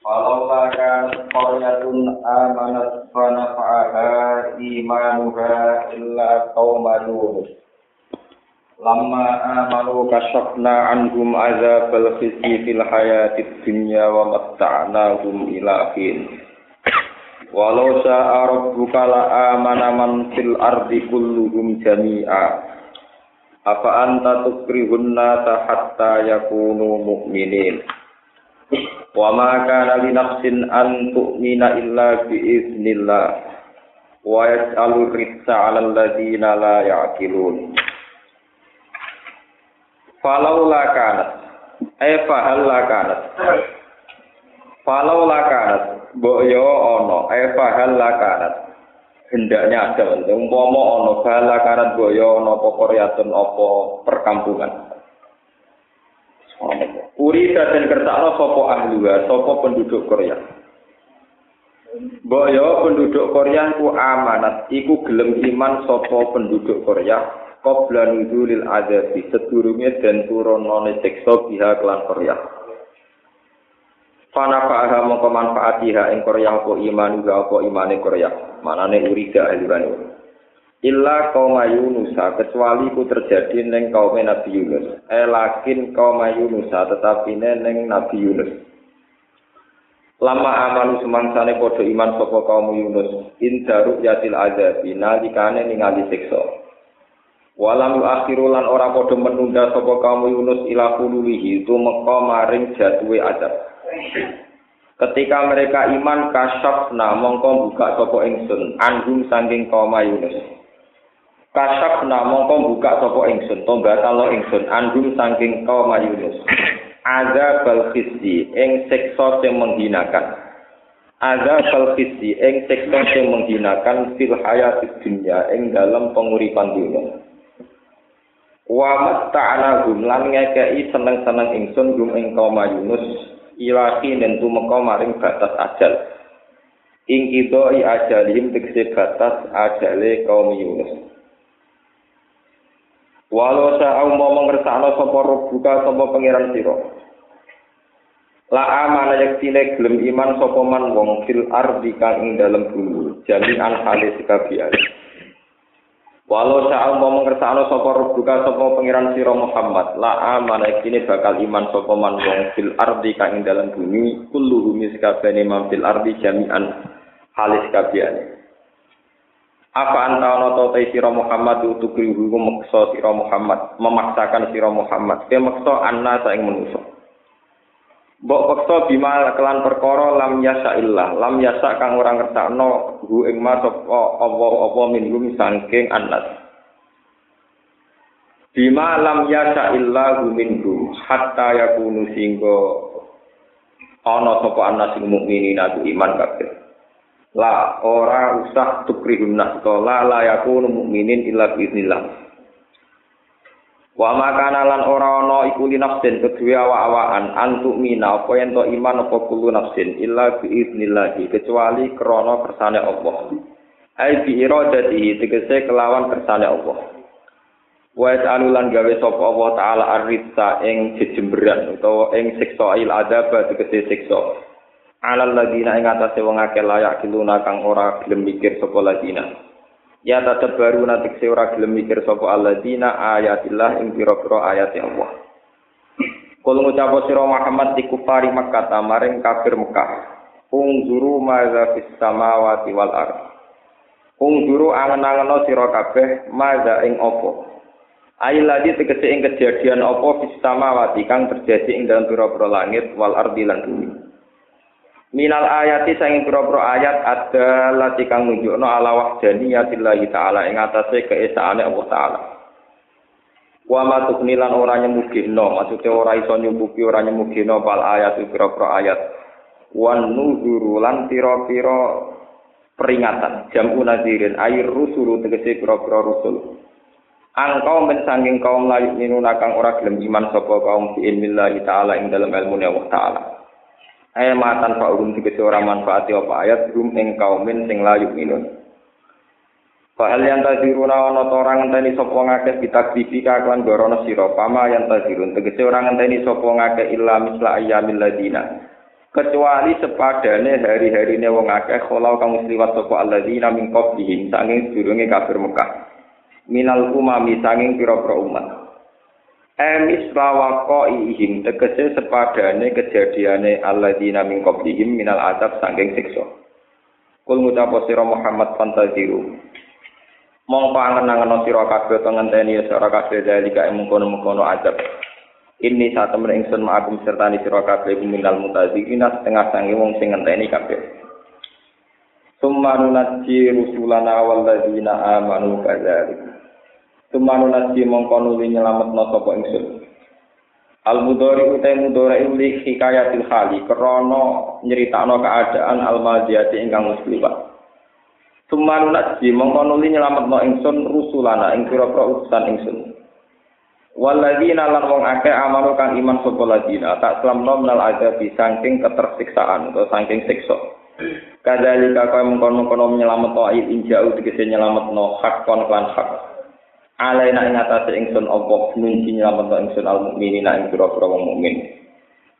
Falaula kanat qaryatun amanat fa nafa'aha imanuha illa qauma Yunus. Lama amanu kasyafna anhum azabal khizyi fil hayatid dunya wa matta'nahum ila hin. Walau sa'a rabbuka la amana man fil ardi kulluhum jami'a. Apa anta tukrihunna hatta yakunu mu'minin. Wa ma kana li nafsin an tu'mina illa bi iznillah. Wa yas'alu rizqa 'alal ladzina la ya'qilun. Falaula kanat eh la kanat. Falaula kanat mbok yo ana eh fahal la kanat. Hendaknya ada, umpama ana fahal la kanat mbok yo ana apa koryatun apa perkampungan. Uri dan kersakno sopo ahliwa, sopo penduduk Korea. Mbok yo penduduk Korea ku amanat, iku gelem iman sopo penduduk Korea. Qabla nuzulil azabi sedurunge den turunane siksa biha kelan Korea. Fana fa'aha mongko manfaatiha ing Korea apa iman apa imane Korea. Manane uri ga ahliwane. Illa kaum Yunus kecuali ku terjadi neng kaum Nabi Yunus. Eh lakin kaum Yunus tetapi neng Nabi Yunus. Lama amalu semangsane podo iman sapa kaum Yunus indaru yatil azab nalikane ningali siksa. Walam akhiru lan ora podo menunda sapa kaum Yunus ila kululihi itu meka maring jatuhe azab. Ketika mereka iman kasyafna mongko buka sapa ingsun anhum sanging kaum Yunus. Kasap mongko buka sapa ingsun, to batalo ingsun andum saking kaum Yunus. Azab bal khizi ing siksa sing menghinakan. Azab bal khizi ing siksa sing menghinakan fil hayat dunya ing dalam penguripan dunia. Wa matta'na gum lan ngekei seneng-seneng ingsun gum ing kaum Yunus ilahi nentu meka maring batas ajal. Ing idoi ajalihim tegese batas ajale kaum Yunus. Walau sa'au mau mengersakno sapa buka sapa pangeran sira. La amana yaktine gelem iman sapa man wong fil ardi kang ing dalem bumi, jamin an hale sekabian. Walau sa'au mau mengersakno sapa buka sapa pangeran sira Muhammad, la amana yaktine bakal iman sapa man wong fil ardi kang ing dalem bumi, kulluhum sekabehane man fil ardi jami'an hale sekabiane. Apa anta ana ta te sira Muhammad utuku iku meksa sira Muhammad, memaksakan sira Muhammad, ke meksa anna ta ing manusa. Mbok peksa bima kelan perkara lam yasa illah, lam yasa kang ora ngertakno hu ing ma sapa Allah apa minhum saking annas. Bima lam yasa illa hu minhum hatta yakunu singgo ana sapa sing mukminin aku iman kabeh. La ora usah tukrihun nas la la yakunu mukminin illa biiznillah. Wa makana lan ora ana iku li nafsin kedue awak-awakan antuk mina apa yen to iman apa kulo nafsin illa biiznillah kecuali krana kersane Allah. Ai bi iradati tegese kelawan kersane Allah. Wa ta'alulan gawe sapa Allah taala arritsa ing jejemberan utawa ing siksa il adab tegese siksa. Alal ladina ing atase wong akeh layak kiluna kang ora gelem mikir sapa ladina. Ya tetep baru nanti ora gelem mikir sapa alladina ayatillah ing pira-pira ayat Allah. Kul ngucap sira Muhammad di kufari Makkah maring kafir Mekah. Ungzuru maza fis samawati wal ard. Ungzuru angen-angeno sira kabeh maza ing apa. Ail lagi tegese ing kejadian apa fis samawati kang terjadi ing dalam pira-pira langit wal ardi lan bumi Minal ayati sanging pira-pira ayat ada lati kang nunjukno ala wahdaniyatillahi taala ing atase keesaane Allah taala. Wa ma tuknilan ora nyemugino, maksude ora iso nyembugi ora nyemugino bal ayat pira-pira ayat. Wan nuzuru lan pira-pira peringatan jamu nazirin air rusulu tegese pira-pira rusul Angkau men sanging kaum layu minuna kang ora gelem iman sapa kaum fi ilmillahi taala ing dalem ilmu Allah taala. Ayat matan fa urun tegese ora manfaati apa ayat rum ing kaum sing layu minun. Fahal yang taziruna ana ta ora ngenteni sapa ngakeh kitab klan gorono sira. Pama yang tazirun tegese ora ngenteni sapa ngakeh illa misla ayyamil ladina. Kecuali sepadane hari-harine wong akeh kholau kang liwat sapa alladzina min qablihim sanging durunge kafir Mekah. Minal umami sanging pira-pira umat emis lawako ihim tegese sepadane kejadiane alladzina min qablihim minal adab sanging siksa. Kul ngucap sira Muhammad fantaziru. Mongko angen-angen sira kabeh to ngenteni sira kabeh dalika mengkono-mengkono adab ini saat temen ingsun ma'akum serta ni sira kabeh minal mutazikina setengah sangi wong sing ngenteni kabeh. Summa nunajji rusulana walladzina amanu kadzalik Summa nunajji mongko nuli nyelametno sapa ingsun Al mudhari utai mudhari li hikayatil hali krana nyeritakno keadaan al madiyati ingkang muslimat Suman naji mongko nuli nyelametno ingsun rusulana ing pira-pira utusan ingsun. Waladina lan wong akeh amanu kang iman sapa ladina tak selamno menal ada saking ketersiksaan atau saking siksa. Kadzalika kaya mengkono-kono nyelametno ayat injau tegese nyelametno hak kon hak. Alaina ing atase ingsun apa nunci nyelametno ingsun al mukminina ing pira-pira wong mukmin.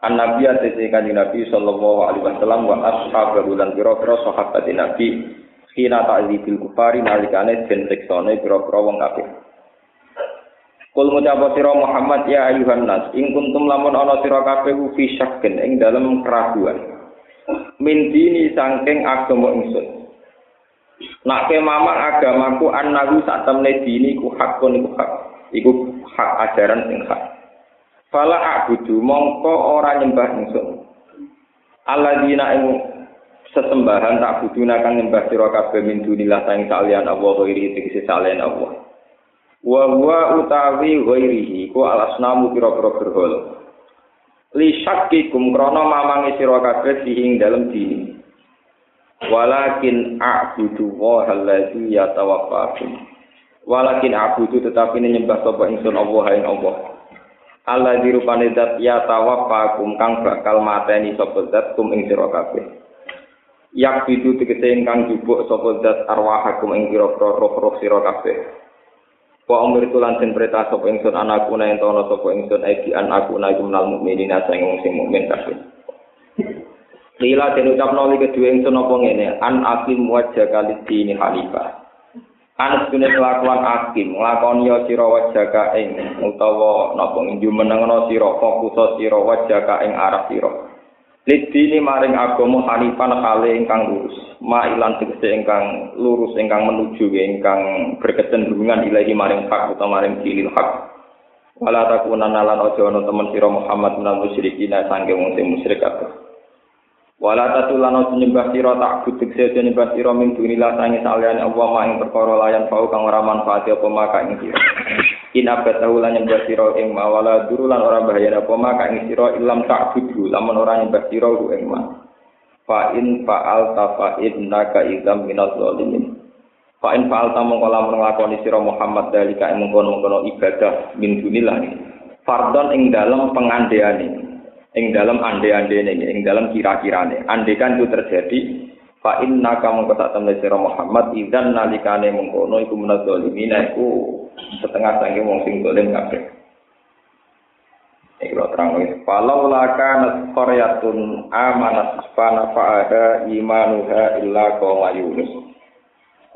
An Nabi atase kanjeng Nabi sallallahu alaihi wasallam wa ashabu lan pira-pira sahabat Nabi Kina ta'zibil kufari nalikane den siksane pira-pira wong kafir. Kul ngucap sira Muhammad ya ayuhan nas, ing kuntum lamun ana sira kabeh fi syakken ing dalem keraguan. Min dini saking agama ingsun. Nak ke mamang agamaku annahu sak temne dini ku hakun iku hak. Iku hak ajaran sing hak. Fala abudu mongko ora nyembah ingsun. Alladzina ing sesembahan tak buduna kang nyembah sira kabeh min dunillah sang kalian Allah ghairi tegese salian Allah wa huwa utawi ghairihi ku alasnamu pira-pira berhol li syakkikum krana mamangi sira kabeh sing dalem dini walakin a'budu wa allazi yatawaffakum walakin a'budu tetapi nyembah sapa ingsun Allah ing Allah. Allah dirupane zat ya tawaffakum kang bakal mateni sapa zat kum ing sira kabeh. Yak bidu tegese ingkang jupuk sapa zat arwahakum ing pira-pira roh-roh sira kabeh. Wa umur tulan den perintah sapa ingsun anakku nang tono sapa ingsun iki anakku nang minal mukminina sing wong sing mukmin kabeh Lila den ucapno li kedue ingsun apa ngene an akim wajah kali dini halifah An sune kelakuan akim nglakoni sira wajaka ing utawa napa ing jumenengono sira fokus sira wajaka ing arah sira Lidini maring agama hanifan kale ingkang lurus. Mailan tegese ingkang lurus ingkang menuju ingkang berkecenderungan ilahi maring hak utawa maring kilil hak. Wala takunan lan aja ana temen sira Muhammad minal musyrikin sangge wong sing musyrik kabeh. Wala tatulan aja nyembah sira tak butuh sira nyembah sira min dunillah sange saliyane Allah ing perkara layan pau kang ora manfaat apa maka ing sira. Inabat tahu lan nyembah sira ing mawala duru lan ora bahaya apa maka ing sira ilam tak budu lamun ora nyembah sira ku ing ma. Fa in fa'al ta fa innaka idzam minaz zalimin. Fa in fa'al ta mongko lamun nglakoni sira Muhammad dalika ing mengkono-mengkono ibadah min dunillah. Fardon ing dalam pengandeane ing dalam ande-andene ing dalam kira-kirane. Andekan itu terjadi fa inna ka mongko tak temne sira Muhammad idzan nalikane mengkono iku menazalimina iku setengah sange wong sing dolim kabeh. Lo terang wis. Falau laka nasqaryatun amanat fana fa'ada imanuha illa qauma Yunus.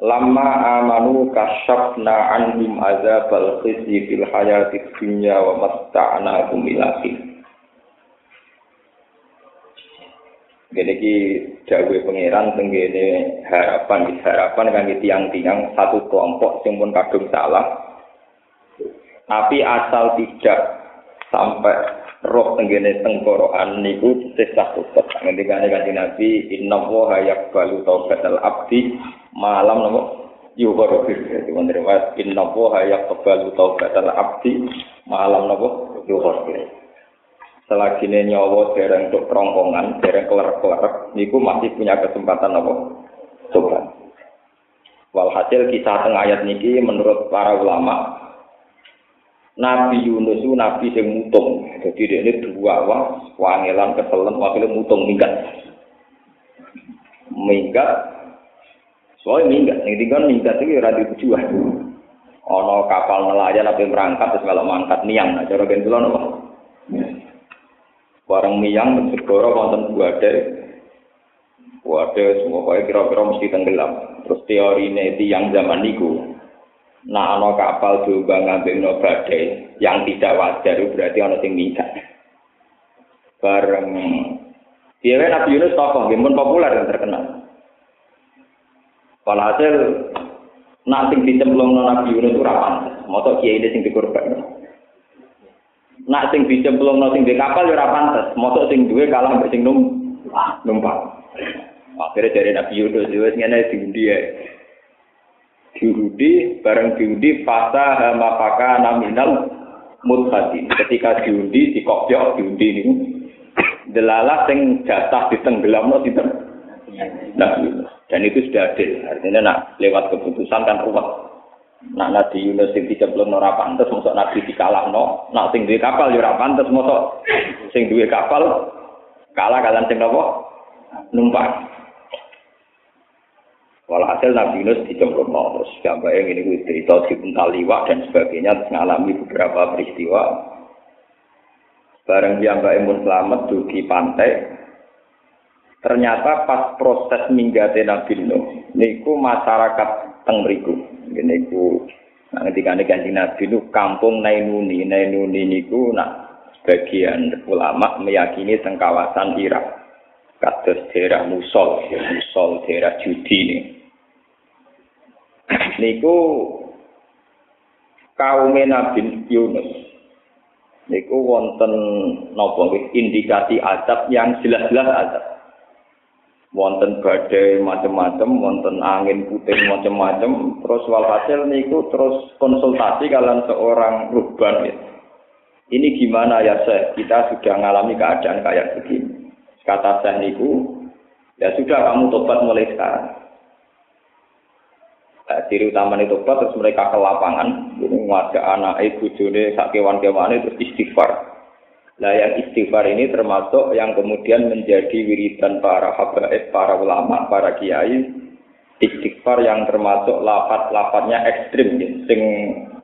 Lama amanu kasyafna anhum azabal khizyi fil hayati dunya wa matta'nahum ila Gini ki dawe pangeran tenggene harapan harapan kangge tiang-tiang satu kelompok sing pun kadung salah. Tapi asal tidak sampai roh tenggene tengkorokan niku sesah tutup. Ngendikane kanjeng Nabi, "Inna wa yaqbalu taubatal abdi malam nopo? Yughfar Jadi wonten riwayat inna wa yaqbalu taubatal abdi malam nopo? Yughfar Selagi ini nyawa dereng untuk kerongkongan, dereng kelar-kelar, niku masih punya kesempatan nopo tobat. Walhasil kisah tengah ayat niki menurut para ulama Nabi Yunus itu nabi yang mutung. Jadi ini dua wah, wangelan keselen, wakilnya mutung minggat. Minggat, soalnya minggat. Yang tinggal minggat itu radio tujuan. Ono kapal nelayan apa berangkat terus kalau mangkat niang, nah cara dulu apa? Barang miang segoro wonten buade. Buade semua kaya kira-kira mesti tenggelam. Terus teori ini tiang zaman niku Nah, ana kapal diubah ngambil no badai yang tidak wajar berarti ana sing minggat. Bareng Dia Nabi Yunus tokoh, pun populer dan terkenal. Walhasil nak sing dicemplung Nabi Yunus itu rapan. Moto kiai ini sing dikorban. Nak sing dicemplung sing di kapal ya rapan. Moto sing duwe kalah mbek sing num numpak. Akhirnya dari Nabi Yunus itu ngene diundi ya diundi bareng diundi fasa hama paka naminal mutfati ketika diundi di kopyok diundi ini delalah sing jatah ditenggelam no sinten nah dan itu sudah adil. Artinya nak lewat keputusan kan ruwet nak nabi Yunus sing dicemplung ora pantes mosok nabi dikalahno nak sing duwe kapal yo ora pantes mosok sing duwe kapal kalah kalian sing nopo numpak Walhasil Nabi Yunus dicemplung terus gambar yang ini cerita dipuntal liwak dan sebagainya terus mengalami beberapa peristiwa. Bareng dia mbak Emun selamat di pantai. Ternyata pas proses minggate Nabi Nuh, niku masyarakat teng mriku. Niku nah, ketika kanjeng Nabi Nuh kampung Nainuni, Nainuni niku nah sebagian ulama meyakini teng kawasan Irak kados daerah Musol, Musol daerah judi ini. Niku kaum Nabi Yunus. Niku wonten napa indikasi adab yang jelas-jelas adab. Wonten badai macam-macam, wonten angin putih macam-macam, terus walhasil niku terus konsultasi kalian seorang ruhban ya. Ini gimana ya saya? Kita sudah mengalami keadaan kayak begini. Kata saya niku, ya sudah kamu tobat mulai sekarang. Nah, ciri utama itu tobat terus mereka ke lapangan, ini ngajak anak ibu jone sakewan kewan itu istighfar. Nah yang istighfar ini termasuk yang kemudian menjadi wiridan para habaib, para ulama, para kiai. Istighfar yang termasuk lapat-lapatnya ekstrim, ya. sing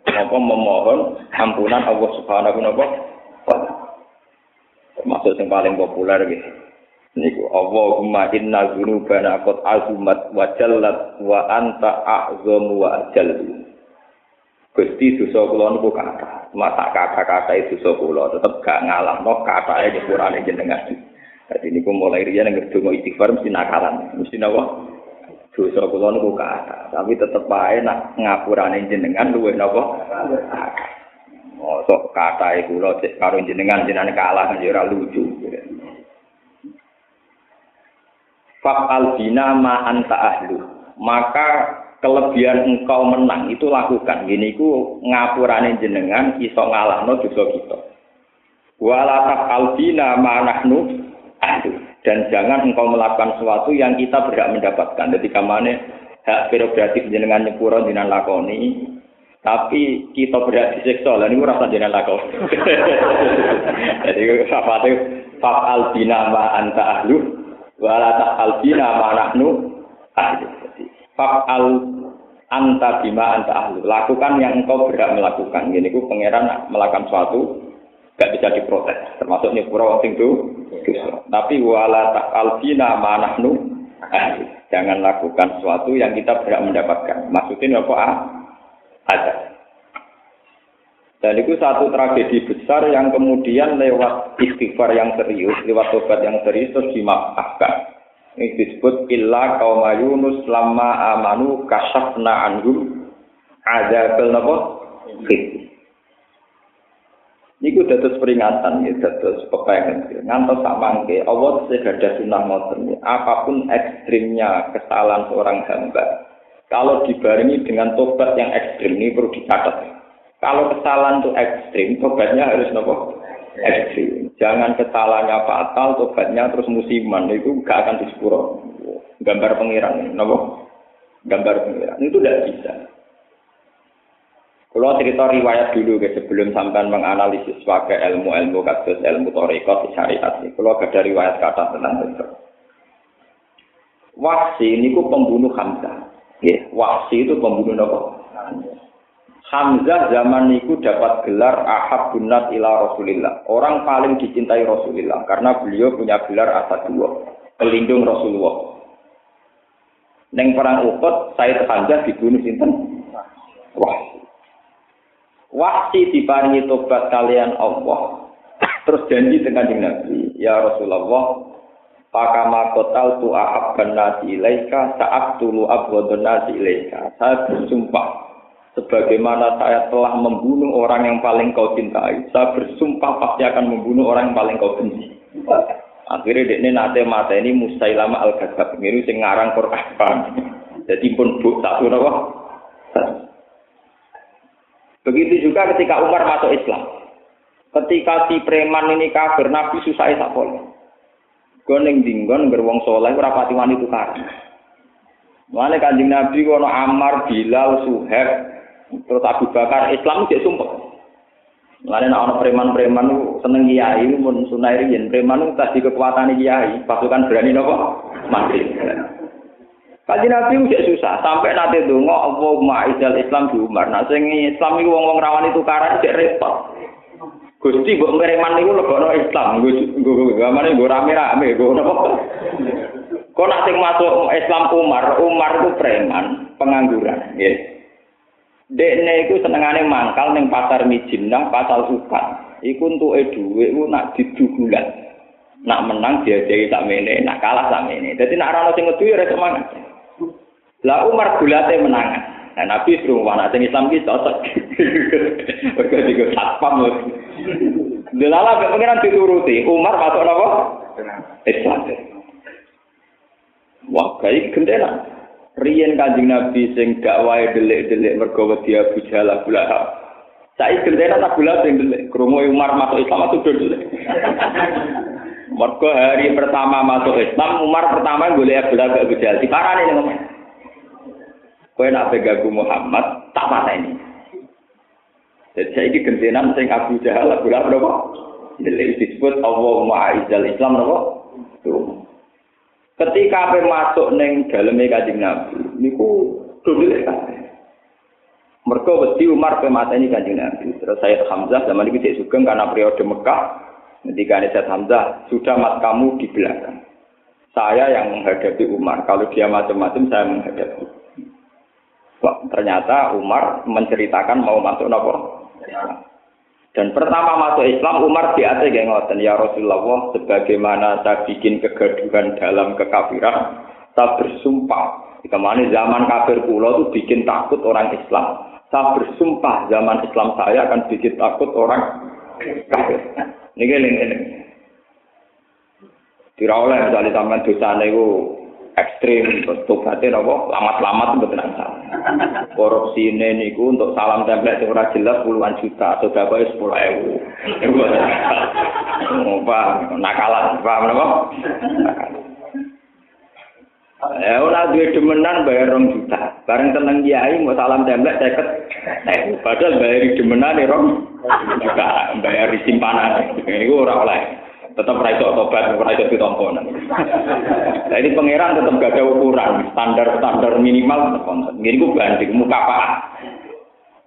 apa memohon ampunan Allah Subhanahu wa taala. Termasuk yang paling populer gitu. niku Allahumma inna dzunubana qad azumat wa jallat wa anta a'zamu wa ajal Gusti dosa kula niku kata masa kata-kata itu dosa kula tetep gak ngalamno katane nyepurane jenengan. Jadi niku mulai riyen ndonga istighfar mesti nakalan mesti napa? Dosa kula niku kata tapi tetep ae nak ngapurane jenengan luwih napa? Mosok kata iku lho karo jenengan jenengan kalah kan ora lucu. Fa'al bina ma anta ahlu. Maka kelebihan engkau menang itu lakukan. Gini ku ngapurane jenengan iso ngalahno dosa kita. Wala taf'al bina ma nahnu ahlu. Dan jangan engkau melakukan sesuatu yang kita berhak mendapatkan. Ketika mana hak prerogatif jenengan nyepuro jenengan lakoni, tapi kita berhak disiksa lah ini rasa jenengan lakoni. Jadi apa itu fa'al bina ma anta ahlu wala ta'al bina ma nahnu ahli. Fa'al anta bima anta ahli. Lakukan yang engkau berhak melakukan. Ini ku pangeran melakukan suatu gak bisa diprotes. Termasuk nyepura sing itu. Tapi wala ta'al bina ma nahnu ahli. Jangan lakukan sesuatu yang kita berhak mendapatkan. Maksudnya apa? Ah? Ada. Dan itu satu tragedi besar yang kemudian lewat istighfar yang serius, lewat tobat yang serius terus dimaafkan. Ini disebut illa kaum Yunus lama amanu kasafna anhum ada napa? Niku dados peringatan ya, dados pepengen. Ngantos sak mangke Allah segada sunah ngoten apa pun ekstrimnya kesalahan seorang hamba. Kalau dibarengi dengan tobat yang ekstrim ini perlu dicatat. Kalau kesalahan itu ekstrim, tobatnya harus nopo ekstrim. Jangan kesalahannya fatal, tobatnya terus musiman itu gak akan disepuro. Gambar pengiran, nopo. gambar pengiran. Itu tidak bisa. Kalau cerita riwayat dulu ke sebelum sampai menganalisis pakai ilmu-ilmu kasus ilmu torikot syariat ini. Kalau ada riwayat kata tentang itu. Wahsi ini ku pembunuh Hamzah. Ya, Wahsi itu pembunuh apa? Hamzah zaman itu dapat gelar ahab bunat ila Rasulillah. Orang paling dicintai Rasulullah karena beliau punya gelar asad dua, pelindung Rasulullah. Neng perang Uhud, Said Hamzah dibunuh sinten? Wahsi. Wahsi diparingi tobat kalian Allah. Terus janji dengan Nabi, ya Rasulullah, Pakama kotal tu ahabban nasi ilaika saat tulu abwadun nasi ilaika. Saya bersumpah, sebagaimana saya telah membunuh orang yang paling kau cintai, saya bersumpah pasti akan membunuh orang yang paling kau benci. Akhirnya ini nate mata ini Musailama al ghazab ini sing ngarang Quran. Jadi pun buk satu. Begitu juga ketika Umar masuk Islam. Ketika si preman ini kafir, Nabi susah tak boleh. Goneng dinggon gerwong soleh rapati wani. Mana kanjeng Nabi kono Ammar, Bilal, Suhaib, terus Abu Bakar, Islam itu sumpah. Mana nak orang preman-preman seneng kiai, mun sunai riyen preman itu tadi kekuatan kiai, pasukan berani nopo mati. Kaji Nabi udah susah, sampai nanti dongo Allah ma'idal Islam di Umar. Nah, sing Islam itu wong-wong itu karan cek repot. Gusti mbok mereman niku lebono Islam, nggo gamane nggo rame-rame, nggo napa. Kok nak masuk Islam Umar, Umar itu preman, pengangguran. Dekne iku senengane mangkal ning pasar Mijinah, pasar Sukan. Iku entuke dhuwit ku nak didugulan. Nak menang diajari sak mene, nak kalah sak mene. Dadi nak ora ono sing ngedu ya semangat. Lah Umar gulate menangan. Nah, Nabi suruh mana sing Islam ki cocok. Mergo digo satpam. Delala mek pengiran dituruti. Umar masuk napa? Islam. Wah, kayak gendera. Riyen Kanjeng Nabi sing gak wae delik-delik mergo wedi Abu Jahal Abu Lahab. Saiki gendera tak gula sing delik. Krungu Umar masuk Islam atau delik. Mergo hari pertama masuk Islam, Umar pertama golek Abu Lahab Abu Jahal. Diparani ngomong. Kowe nak pegaku Muhammad, tak ini. Jadi saya ini gentenan sing Abu Jahal, Abu Lahab, apa? Jadi disebut Allahumma aizal Islam, apa? Tuh. Ketika apa masuk neng dalamnya kajing Nabi, niku kabeh. Mereka wedi Umar pe mateni kanjeng Nabi. Terus saya Hamzah zaman itu tidak sugeng karena periode Mekah. Ketika Sayyid Hamzah sudah mat kamu di belakang. Saya yang menghadapi Umar. Kalau dia macam-macam saya menghadapi. ternyata Umar menceritakan mau masuk nopo. Dan pertama masuk Islam Umar di yang ngoten ya Rasulullah sebagaimana saya bikin kegaduhan dalam kekafiran saya bersumpah. Ke mana zaman kafir pulau itu bikin takut orang Islam. Saya bersumpah zaman Islam saya akan bikin takut orang kafir. Ini ini tidak oleh misalnya zaman dosa itu ekstrim tobatnya nopo lamat-lamat betul korupsi ini niku untuk salam template yang ora jelas puluhan juta. Berapa sepuluh ewu. Apa nakalan. Paham nopo Ya ora duwe demenan bayar rong juta. Bareng tenang kiai mau salam template seket. Eh, padahal bayar demenan rong. Juta, bayar simpanan. Iku ora oleh. Tetap raiso otobat, raiso ditompo. Nah ini pangeran tetap gak ada ukuran, standar-standar minimal tetap. Ini gue banding, muka apa?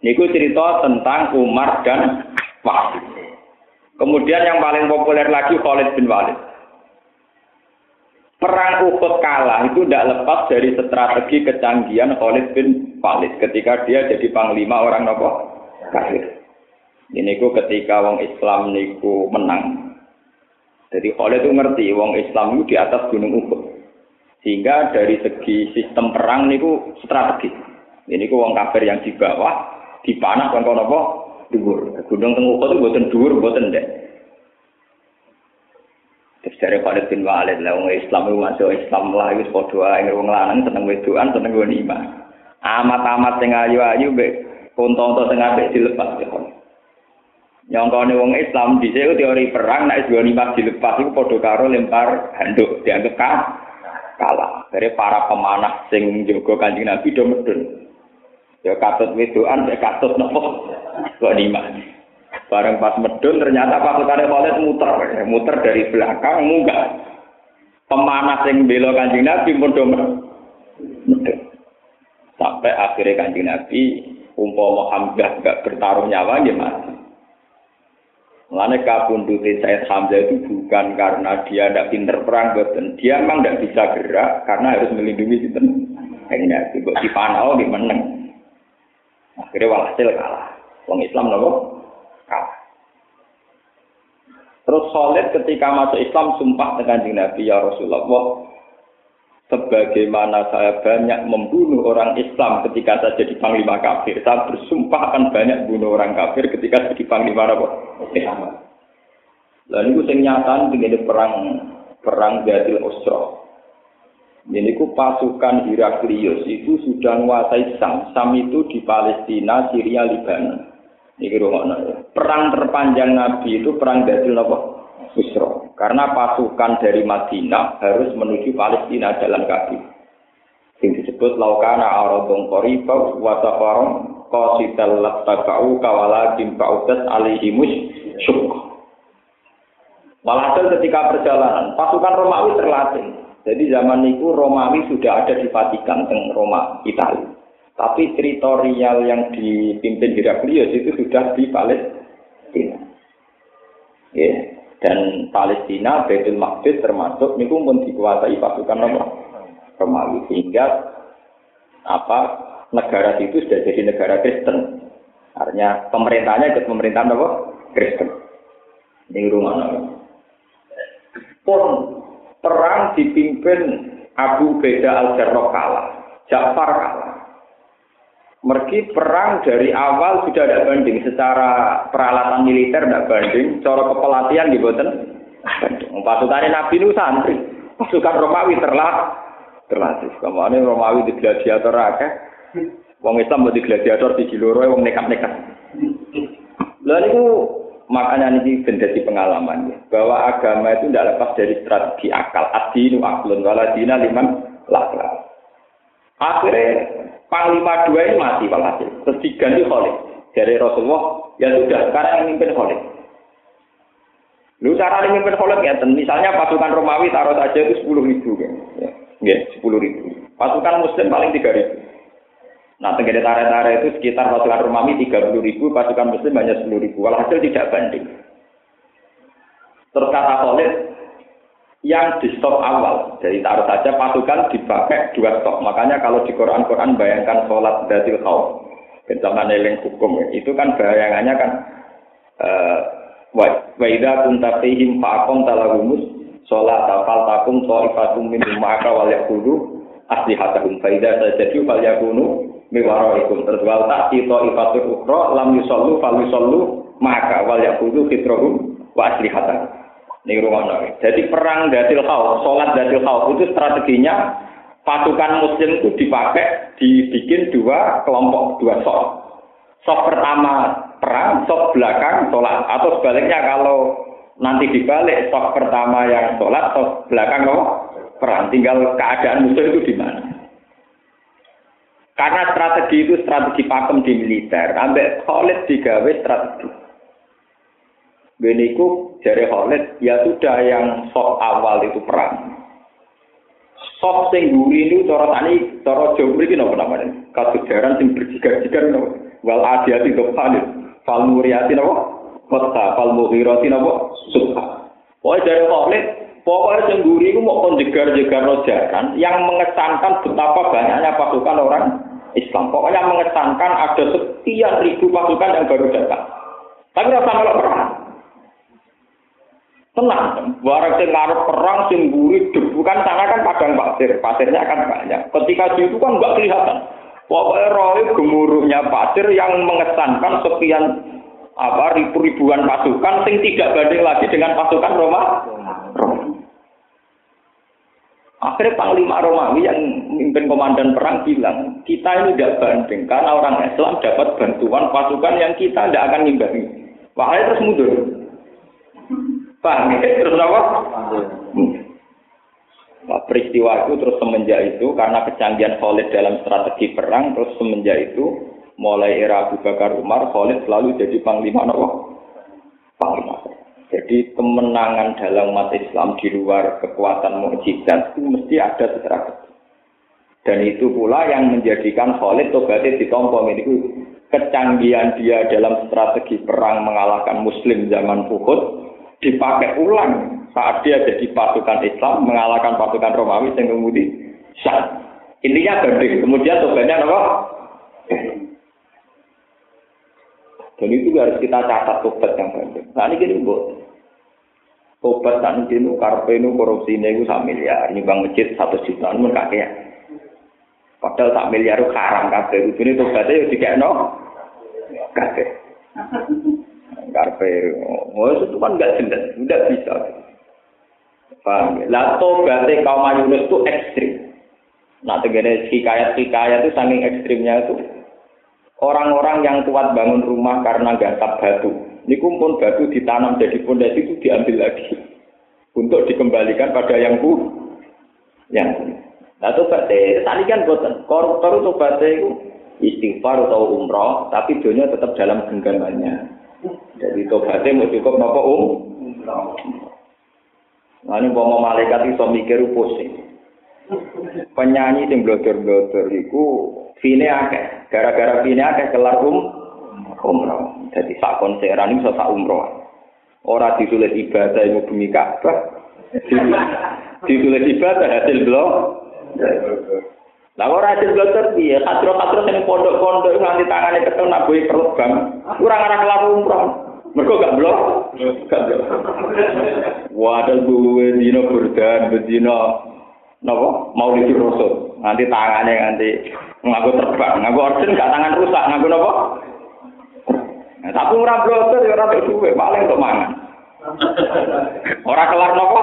Ini gue cerita tentang Umar dan Wahid. Kemudian yang paling populer lagi Khalid bin Walid. Perang Uhud kalah itu tidak lepas dari strategi kecanggihan Khalid bin Walid ketika dia jadi panglima orang nopo kafir. Ini ku ketika wong Islam niku menang, Jadi Khalid itu ngerti wong Islam itu di atas gunung Uhud. Sehingga dari segi sistem perang niku strategi. Ini ku wong kafir yang di bawah dipanah kan kono apa? Dhuwur. Gunung teng Uhud itu mboten dhuwur mboten ndek. Terus dari Khalid bin Walid lah wong Islam itu masuk Islam lah wis padha ae wong lanang seneng wedoan seneng iman. Amat-amat sing ayu-ayu mbek konto-konto sing apik dilepas ya. Nyongkone wong Islam di teori perang nek dua lima dilepas iku padha karo lempar handuk dianggap kah kalah. Dari para pemanah sing jaga Kanjeng Nabi do medun. Ya katut wedoan, ya katut nopo kok nimah. Bareng pas medun ternyata pasukan Khalid muter, muter dari belakang munggah. Pemanah sing bela Kanjeng Nabi pun do medun. Sampai akhirnya Kanjeng Nabi umpama Hamzah gak bertaruh nyawa gimana? Mulane kabundutin Said Hamzah itu bukan karena dia tidak pinter perang, betul. Dia memang tidak bisa gerak karena harus melindungi itu. Ini Nabi, buat di panau di meneng. Akhirnya walhasil kalah. Wong Islam nopo kalah. Terus Khalid ketika masuk Islam sumpah dengan Nabi ya Rasulullah, sebagaimana saya banyak membunuh orang Islam ketika saya jadi panglima kafir, saya bersumpah akan banyak bunuh orang kafir ketika jadi panglima apa? Islam. Lalu itu sing nyata begini perang perang Gadil Osro. Ini ku pasukan Heraklius itu sudah menguasai Sam. Sam itu di Palestina, Syria, Libanon. Ini Perang terpanjang Nabi itu perang Gadil apa? Busro. Karena pasukan dari Madinah harus menuju Palestina jalan kaki. Yang disebut laukana aradun qariba wa safaron qasidal lattaba'u kawalakin ba'udat alihimus syuk. Walhasil ketika perjalanan, pasukan Romawi terlatih. Jadi zaman itu Romawi sudah ada di Vatikan, teng Roma, Italia. Tapi teritorial yang dipimpin Heraklius itu sudah di Palestina. Yeah. Dan Palestina, Baitul Maqdis termasuk ini pun dikuasai pasukan Romawi sehingga apa negara itu sudah jadi negara Kristen. Artinya pemerintahnya ikut pemerintahan apa? Kristen. Ini rumah Pun perang dipimpin Abu Beda al-Jarrah kalah. Ja'far kalah. Mergi perang dari awal sudah ada banding secara peralatan militer tidak banding, cara kepelatihan di boten. Pasukan Nabi nu santri, pasukan Romawi terlah terlatih. Ke mana Romawi di gladiator akeh, wong Islam di gladiator di Jiloro, wong nekat-nekat. Lalu itu makanya ini menjadi pengalaman ya, bahwa agama itu tidak lepas dari strategi akal. Adinu aklun waladina liman lakla. Akhirnya Panglima dua ini mati walhasil. Terus diganti Khalid. Dari Rasulullah, ya sudah, sekarang yang mimpin Khalid. Lu cara yang mimpin Khalid ya, misalnya pasukan Romawi taruh saja itu sepuluh ribu. Ya sepuluh ribu. Pasukan Muslim paling tiga ribu. Nah, tenggara tara-tara itu sekitar pasukan Romawi tiga puluh ribu, pasukan Muslim hanya sepuluh ribu. Walhasil tidak banding. Terus kata Khalid, yang di stop awal. Jadi taruh saja pasukan dipakai dua stop. Makanya kalau di Quran-Quran bayangkan sholat datil khauf. Zaman eling hukum itu kan bayangannya kan uh, wa idza kunta fihim faqam talagumus sholat tafal takum ta'ifatum min ma'aka wal yaqulu aslihatahum fa idza sajadu fal yakunu miwaraikum terus wal ta'ti ta'ifatul ukhra lam yusallu fal yusallu ma'aka wal yaqulu fitrahum wa aslihatahum Nih rumah Jadi perang datil khauf, sholat datil khauf itu strateginya pasukan muslim itu dipakai, dibikin dua kelompok, dua sok. Sok pertama perang, sok belakang sholat. Atau sebaliknya kalau nanti dibalik sok pertama yang sholat, sok belakang kok perang. Tinggal keadaan musuh itu di mana. Karena strategi itu strategi pakem di militer. Ambek Khalid digawe strategi. Beniku dari Khalid, ya sudah yang sok awal itu perang. Sok sing guri itu cara tani, cara Jawa mriki napa namanya? Kasejaran sing berjigar-jigar napa? Wal adiyati Khalid, fal muriyati napa? Kota fal mughirati napa? Subha. Pokoknya dari Khalid, pokoknya guri itu mau konjegar-jegar rojakan yang mengesankan betapa banyaknya pasukan orang Islam. Pokoknya mengesankan ada sekian ribu pasukan yang baru datang. Tapi rasa perang. Tenang, barang sing ngarep perang sing debu kan sana kan padang pasir, pasirnya kan banyak. Ketika itu kan nggak kelihatan. Pokoknya roh gemuruhnya pasir yang mengesankan sekian apa ribu-ribuan pasukan sing tidak banding lagi dengan pasukan Roma. Akhirnya Panglima Romawi yang memimpin komandan perang bilang, kita ini tidak banding karena orang Islam dapat bantuan pasukan yang kita tidak akan ngimbangi. Wah, terus mundur. Paham ya? Terus apa? Nah, peristiwa itu terus semenjak itu karena kecanggihan Khalid dalam strategi perang terus semenjak itu mulai era Abu Bakar Umar Khalid selalu jadi panglima apa? Panglima. Jadi kemenangan dalam umat Islam di luar kekuatan mukjizat itu mesti ada strategi. Dan itu pula yang menjadikan Khalid tobatnya ditompo itu kecanggihan dia dalam strategi perang mengalahkan Muslim zaman Uhud dipakai ulang saat dia jadi pasukan Islam mengalahkan pasukan Romawi yang kemudian sah. Intinya banding. Kemudian tobatnya apa? Dan itu harus kita catat tobat yang banding. Nah ini gini buat. Tobat saat ini karpe ini korupsi ini itu satu miliar. Bang masjid satu juta. Ini kakek Padahal satu miliar itu kabeh. Ini tobatnya ya dikek no. Kakek. Karpe. Oh, itu kan nggak jelas. Nggak bisa. Paham ya? Lah tobaté kaum Yunus itu ekstrim. Nah, tegene hikayat-hikayat itu saking ekstrimnya itu orang-orang yang kuat bangun rumah karena gatap batu. Ini pun batu ditanam jadi pondasi itu diambil lagi untuk dikembalikan pada yang ku yang Nah, tobaté tadi kan buatan koruptor itu tobaté itu istighfar atau umroh, tapi dunia tetap dalam genggamannya. Jadi tobaté mau cukup nopo um. Nah, ini mau malaikat iso mikir pusing. Penyanyi sing blodor-blodor iku fine akeh. Gara-gara fine akeh kelar um umroh. Jadi sak konseran iso sak umroh. Ora ditulis ibadah yang bumi Ka'bah. ditulis ibadah hasil blok. Lah ora hasil blodor piye? Katro-katro sing pondok-pondok nganti tangane ketemu nak boy perut bang. Kelar umroh. Mereka gak blok? Gak blok. Wadah gue dino berdan, bedino Napa? Mau di rasul. Nanti tangannya nanti ngaku terbang, ngaku orden gak tangan rusak, ngaku napa? Tapi ora bloter ya ora duwe, paling untuk mangan. Ora kelar napa?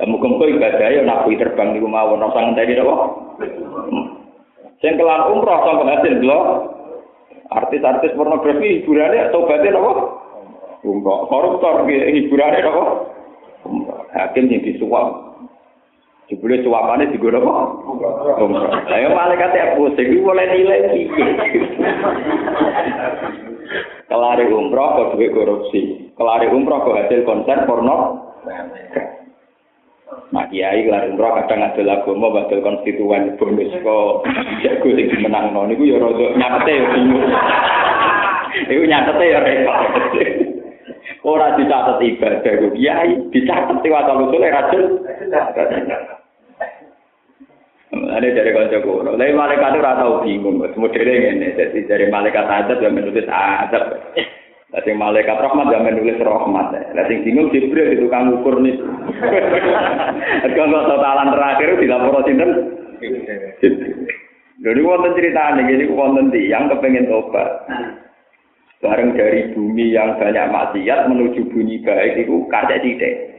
Lah muga-muga ibadah ya nabi terbang niku mawon ora ngenteni napa? Sing kelar umroh sampe hasil blok artis-artis pornografi hiburannya tobatnya apa? Umroh. Koruptor hiburannya apa? Hakim yang disuap. Jebule suapane digono apa? Umroh. Lah malaikat ya pusing iki mulai nilai piye. Kelari umroh kok duwe korupsi. Kelari umroh kok hasil konser porno. Nah, kiai kelar umroh kadang ada agama badal konstituen bonus kok jago sing dimenangno niku ya rada nyatete ya bingung. Iku nyatete ya repot. Ora dicatet ibadah kiai, dicatet asal usul racun. Ada dari kanca kuno. Lain malaikat itu rata bingung. Modelnya ini. Jadi dari malaikat adat yang menulis adab. Lah malaikat rahmat ya menulis rahmat. Sing bingung Jibril itu tukang ukur nih. Kalau totalan terakhir dilapor sinten? Jadi wonten ceritane gini wonten yang kepengen tobat. Bareng dari bumi yang banyak maksiat menuju bumi baik itu kacek tidak.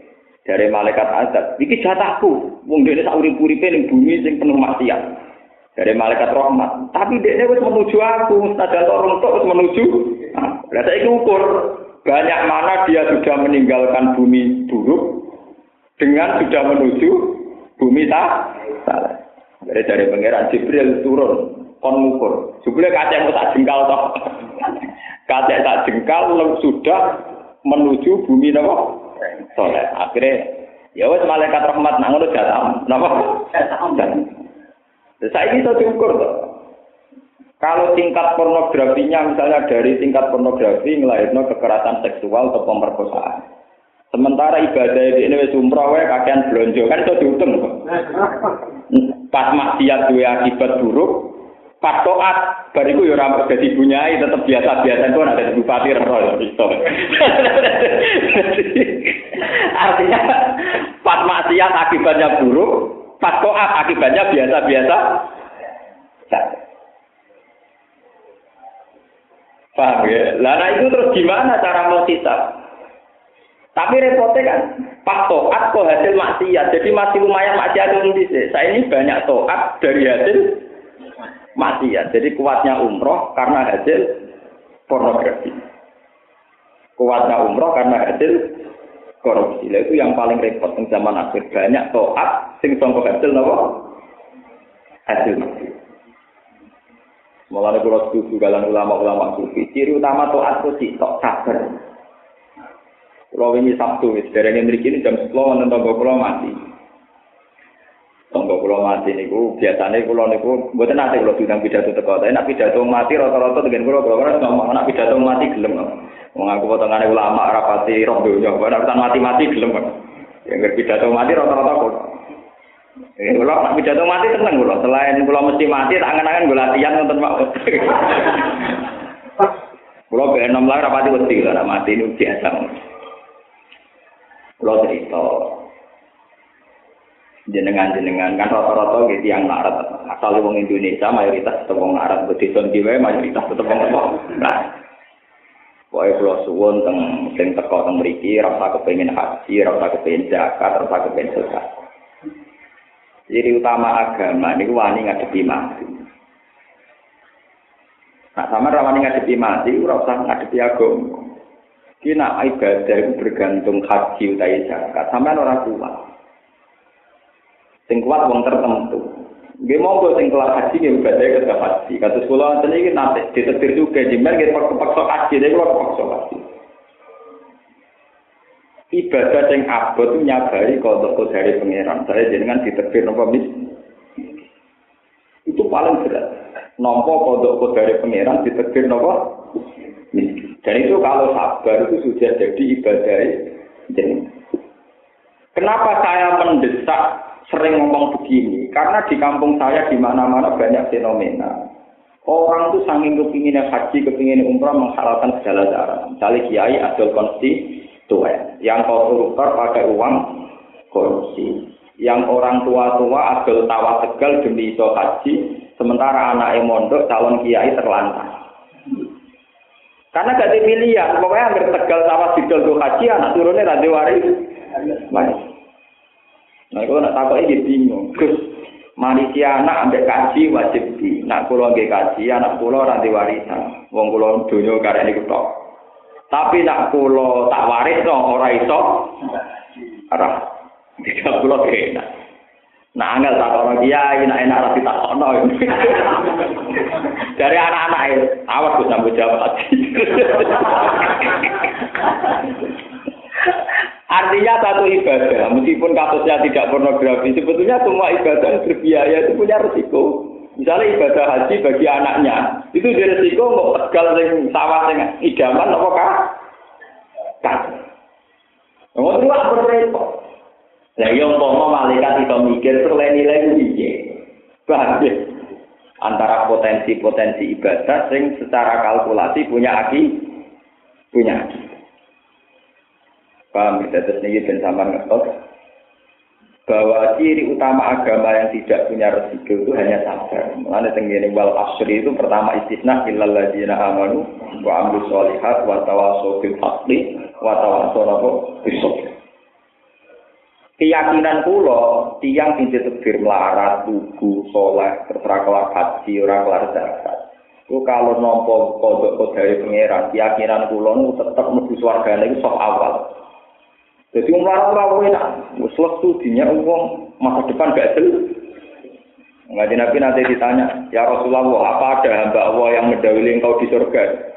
Dari malaikat azab, iki jatahku. Wong dene sak urip-uripe ning bumi sing penuh maksiat. Dari malaikat rahmat. Tapi dia wis menuju aku, senajan orang tok wis menuju Nah, saya ukur banyak mana dia sudah meninggalkan bumi buruk dengan sudah menuju bumi tak salah. Dari dari pangeran Jibril turun kon ngukur. Jibril kacang tak jengkal toh. Kacang tak jengkal sudah menuju bumi napa? Soleh. Akhirnya ya wes malaikat rahmat nang ngono jatah napa? Saya ini diukur toh. Kalau tingkat pornografinya misalnya dari tingkat pornografi ngelahirno kekerasan seksual atau pemerkosaan. Sementara ibadah di ini wis umroh wae kakean blonjo kan itu dihitung kok. Pas maksiat duwe akibat buruk, pas toat bariku ya ora dadi bunyai tetep biasa-biasa itu ada bupati roh itu. Artinya pas maksiat akibatnya buruk, pas toat akibatnya biasa-biasa. Paham ya? Lah nah itu terus gimana cara mau hisab? Tapi repotnya kan, pas toat kok hasil maksiat, jadi masih lumayan maksiat itu Saya ini banyak toat dari hasil maksiat, jadi kuatnya umroh karena hasil pornografi. Kuatnya umroh karena hasil korupsi. Lah itu yang paling repot di zaman akhir. Banyak toat sing sangka hasil napa? Hasil mati. Mulane kula setuju ulama-ulama sufi. Ciri utama toat itu tok sabar. Kalau ini Sabtu, mriki ini jam 10 wonten tangga kula mati. Tangga kula mati niku biasane kula niku mboten nate kula diundang pidato teko. Tapi nek pidato mati rata-rata dengan kula kula ora ngomong nek pidato mati gelem. Wong aku potongane ulama rapati roh donya, nek mati-mati gelem. Ya ngerti pidato mati rata-rata kok. Eh, kula nek pidato mati seneng kula. Selain kula mesti mati, tak angen-angen kula latihan nonton Pak. Lah rapati wedi kula mati ini biasa. Kalau cerita jenengan-jenengan kan rata-rata gitu yang narat asal wong Indonesia mayoritas tetap wong narat betul jiwa mayoritas tetap wong nah Pokoknya kalau suwon teng sing teko teng mriki rasa kepengin haji, rasa kepengin zakat, rasa kepengin sedekah. Jadi utama agama ini wani ngadepi mati. Nah, sama rawani ngadepi mati, ora usah ngadepi agama. Kina ibadah itu bergantung haji utai zakat. Sampai orang kuat. Sing kuat wong tertentu. Nggih monggo sing kelas haji nggih ibadah ke haji. Kados kula wonten iki nate ditetir juga jimer nggih kepaksa haji nek kula kepaksa haji. Ibadah sing abot itu nyabari kodok dari pangeran. Saya jenengan ditetir napa mis. Itu paling berat. Nampa kodok dari pangeran napa miskin. Dan itu kalau sabar itu sudah jadi ibadah. Kenapa saya mendesak sering ngomong begini? Karena di kampung saya di mana-mana banyak fenomena. Orang tuh saking kepinginnya haji, kepingin umrah menghalalkan segala cara. Misalnya kiai adol konstituen, yang koruptor pakai uang korupsi. Yang orang tua-tua adol tawa tegal demi iso haji, sementara anak mondok calon kiai terlantar. Karena gak pilihan, pokoknya hampir tegal sama didol do haji, anak turunnya nanti waris. Baik. Nah, kalau nak takut ini bingung. Gus, manusia anak ambil kaji wajib di. Nak kulo nggih kaji, anak kulo nanti warisan. Wong kulo dunia karena ini ketok. Tapi nak kulo tak waris no, ora iso. Arah. Tidak kulo kena. Nah, angel tak orang kiai, nak enak rapi tak ono. Dari anak-anak awas gue sambut jawab Artinya satu ibadah, meskipun kasusnya tidak pornografi, sebetulnya semua ibadah yang berbiaya itu punya resiko. Misalnya ibadah haji bagi anaknya, itu dia resiko mau tegal sing sawah sing idaman apa kah? Kan. Ngomong itu apa repot? Yang umpama malaikat itu mikir selain nilai piye? Paham ya? Antara potensi-potensi ibadah sing secara kalkulasi punya aki punya aki. Paham ya? Terus ini dan sampai ngetot bahwa ciri utama agama yang tidak punya resiko itu hanya sabar. Mulanya tenggine wal asri itu pertama istisna illal ladzina amanu wa amilus solihat wa tawassaw bil haqqi wa tawassaw bis keyakinan kula tiang sing ditegir melarat, tugu, soleh, terserah kelar haji, ora kelar zakat. Ku kalau nampa kodok dari pangeran, keyakinan kula nu tetep mlebu swargane iku sok awal. Jadi umar ora enak, wis lesu dinya wong masa depan gak jelas. Ngaji Nabi nanti ditanya, ya Rasulullah, apa ada hamba Allah yang mendahului engkau di surga?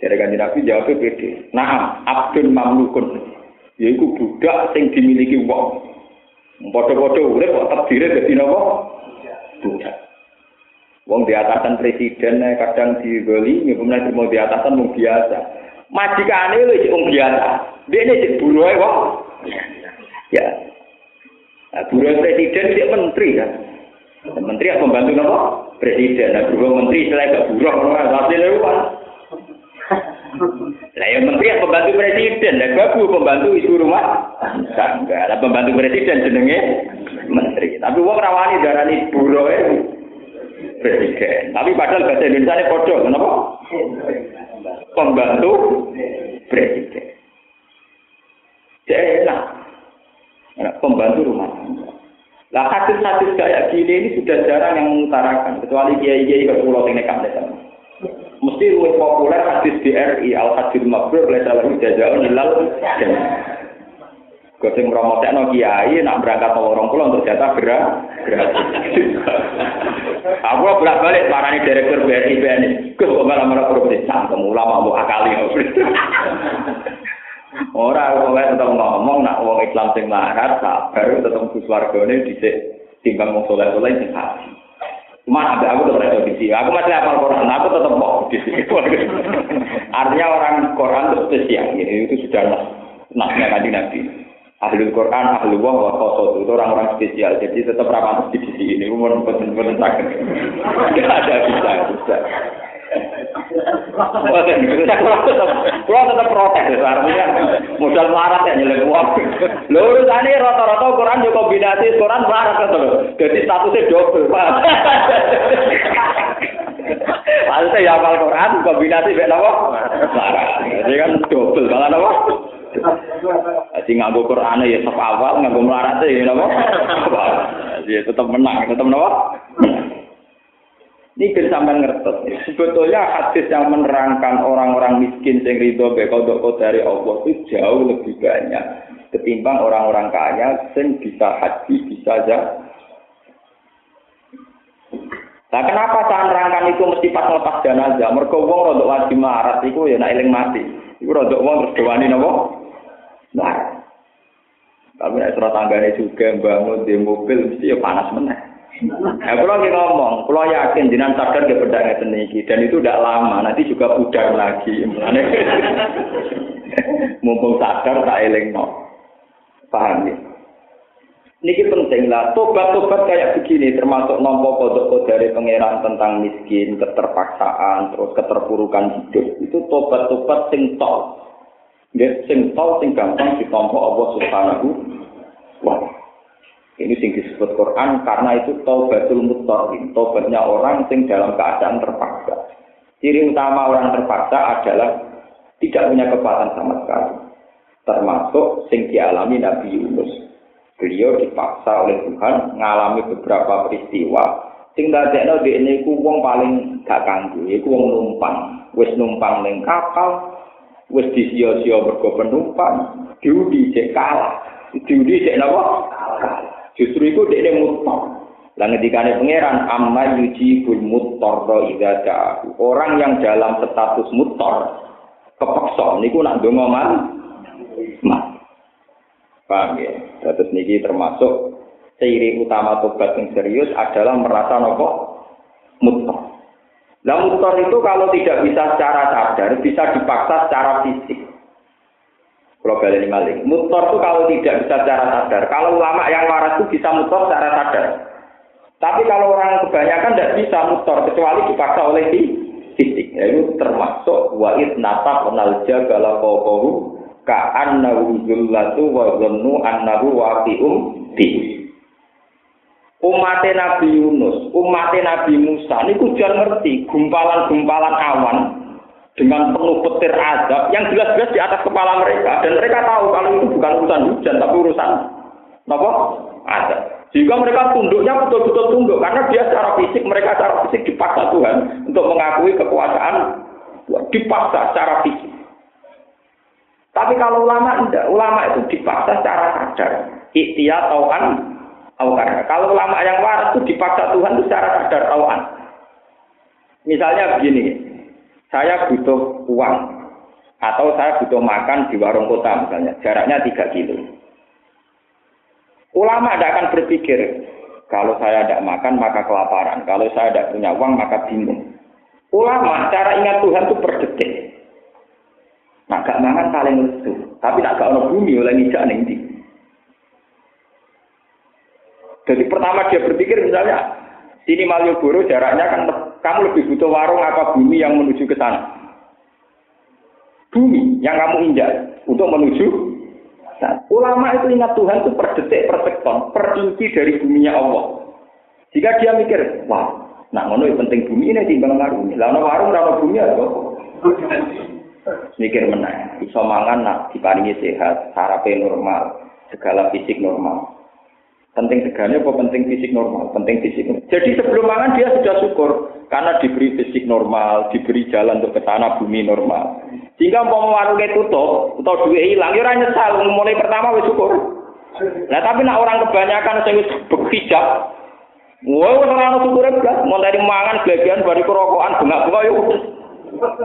Jadi kanji Nabi jawabnya pede. Nah, abdun mamlukun. yaiku budak sing dimiliki wong. Padha-padha urip kok terdiri dadi napa? Budak. Wong di atasan presiden kadang digoli, kemudian mau di atasan wong biasa. Majikane lho wong biasa. Dene sing buruhe wong. Ya. Nah, buruh presiden dia menteri kan. Menteri apa pembantu napa? Presiden. Nah, buruh menteri selain gak buruh, hasilnya kan. Lah yang menteri yang pembantu presiden, lah babu pembantu ibu rumah tangga. Lah pembantu presiden jenenge menteri. Tapi wong rawani darani buroe presiden. Tapi padahal bahasa Indonesia ini bodoh, kenapa? Pembantu presiden. Enak. Enak pembantu rumah tangga. Lah hadis-hadis kayak gini ini sudah jarang yang mengutarakan, kecuali kiai-kiai ke pulau ini kan mesti lebih populer hadis di RI al hadis mabrur oleh salah jazaun ilal Kucing promotekno kiai nak berangkat mau orang pulang untuk jatah gerak gratis. Aku bolak balik marani direktur BRI BNI. Gus kok malah malah korupsi cangkem ulama mau akali. Ora kok tetep ngomong nak wong Islam sing larat sabar tetep Gus wargane dhisik timbang wong saleh-saleh sing hati. Cuma ada aku tetap di sini. Aku masih hafal Quran, aku tetap mau di sini. Artinya orang Quran itu spesial, ini itu sudah nasnya kanji Nabi. Ahli Quran, ahli wah, wa khosot itu orang-orang spesial. Jadi tetap ramah di sisi ini, umur betul-betul sakit. Tidak ada bisa, bisa. Kalau tetap protes, artinya modal marat ya nyelek uang. Lho urusane rata-rata Quran yo kombinasi Quran marat to lho. Dadi statusnya double, Pak. Maksudnya ya hafal Quran kombinasi mek napa? Marat. Jadi kan double, malah napa? Jadi nganggo Quran ya tetap awal, nganggo melarat ya napa? Ya tetap menang, tetap napa? Ini bersamaan ngertos. Sebetulnya hadis yang menerangkan orang-orang miskin yang ridho bekodok dari Allah itu jauh lebih banyak ketimbang orang-orang kaya yang bisa haji bisa aja. Nah kenapa saya nerangkan itu mesti pas lepas jenazah? Mereka wong rodok wajib marat itu ya nak eling mati. Itu rodok wong terus dewani nopo? Nah, tapi nek surat tanggane juga bangun di mobil mesti ya panas meneh. Nah, kalau lagi ngomong, kalau yakin jinan sadar ke pedang ngeten dan itu tidak lama, nanti juga pudar lagi. Mumpung sadar tak eling no. Paham ya? Niki penting lah, tobat-tobat kayak begini termasuk nompo kodok dari pangeran tentang miskin, keterpaksaan, terus keterpurukan hidup. Itu tobat-tobat sing tol. Nggih, sing tol sing gampang ditompo Allah Subhanahu wa. Ini sing disebut Quran karena itu taubatul muttarin, taubatnya orang sing dalam keadaan terpaksa. Ciri utama orang terpaksa adalah tidak punya kekuatan sama sekali. Termasuk sing dialami Nabi Yunus. Beliau dipaksa oleh Tuhan mengalami beberapa peristiwa sing dadekno dhekne iku wong paling gak kanggo, iku wong numpang. Wis numpang ning kapal, wis disia-sia mergo penumpang, diudi cek kalah. Diudi cek napa? Justru itu dia mutor. Lah ngendikane pangeran amma yujibul muttar idza Orang yang dalam status mutor kepeksa niku nak ndonga man. Paham ya? Terus niki termasuk ciri utama tobat yang serius adalah merasa nopo mutor. Lah mutor itu kalau tidak bisa secara sadar, bisa dipaksa secara fisik. Kalau kalian maling. Mutor itu kalau tidak bisa secara sadar. Kalau ulama yang waras itu bisa mutor secara sadar. Tapi kalau orang kebanyakan tidak bisa mutor kecuali dipaksa oleh fisik. Ya, itu termasuk wa'id nata penalja gala kokohu ka'annahu zullatu wa zannu annahu waqi'um di. Umat Nabi Yunus, umat Nabi Musa, ini kujan ngerti gumpalan-gumpalan awan dengan penuh petir azab yang jelas-jelas di atas kepala mereka. Dan mereka tahu kalau itu bukan urusan hujan tapi urusan apa? Azab. Jika mereka tunduknya betul-betul tunduk karena dia secara fisik mereka secara fisik dipaksa Tuhan untuk mengakui kekuasaan dipaksa secara fisik. Tapi kalau ulama tidak ulama itu dipaksa secara sadar ikhtiar tauan kalau ulama yang waras itu dipaksa Tuhan itu secara sadar tauan misalnya begini saya butuh uang atau saya butuh makan di warung kota misalnya, jaraknya 3 kilo. Ulama tidak akan berpikir, kalau saya tidak makan maka kelaparan, kalau saya tidak punya uang maka bingung. Ulama cara ingat Tuhan itu per detik. Nah, gak mangan paling lesu, tapi nak gak ono bumi oleh ngijak ning Jadi pertama dia berpikir misalnya, sini Malioboro jaraknya kan kamu lebih butuh warung apa bumi yang menuju ke sana? Bumi yang kamu injak untuk menuju Nah, ulama itu ingat Tuhan itu per detik, per sekon, per inci dari buminya Allah. Jika dia mikir, wah, nah ngono yang penting bumi ini timbang warung. Lah warung, lah bumi ya Mikir menang, iso mangan nak diparingi sehat, sarape normal, segala fisik normal. Penting segalanya apa penting fisik normal? Penting fisik. Jadi sebelum makan dia sudah syukur karena diberi fisik normal, diberi jalan untuk ke sana bumi normal. Sehingga mau warungnya tutup atau duit hilang, ya nyesal. Mulai pertama wis syukur. Nah tapi nak orang kebanyakan sing wis hijab, wah ora ono syukure blas, mau dari mangan glegean bari kerokokan bengak-bengak yo.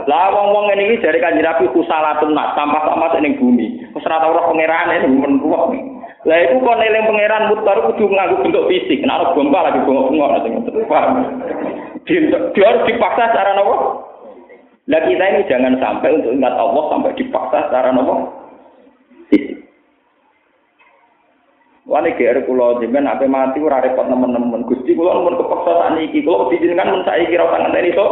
Lah wong-wong ngene iki jare kanjeng Nabi kusalatun nas, sampah-sampah ning bumi. Wis ora tau roh pangeran ini menruwak. Lah iku kok eling pangeran mutar kudu nganggo bentuk fisik. Nek ana bomba lagi bengok-bengok sing paham. Dia harus dipaksa secara nopo. Lah kita ini jangan sampai untuk ingat Allah sampai dipaksa secara nopo. Wani GR kula jenengan ape mati ora repot nemen-nemen. Gusti kula mun kepaksa sak niki kula dijenengan mun saiki ora usah ngenteni to.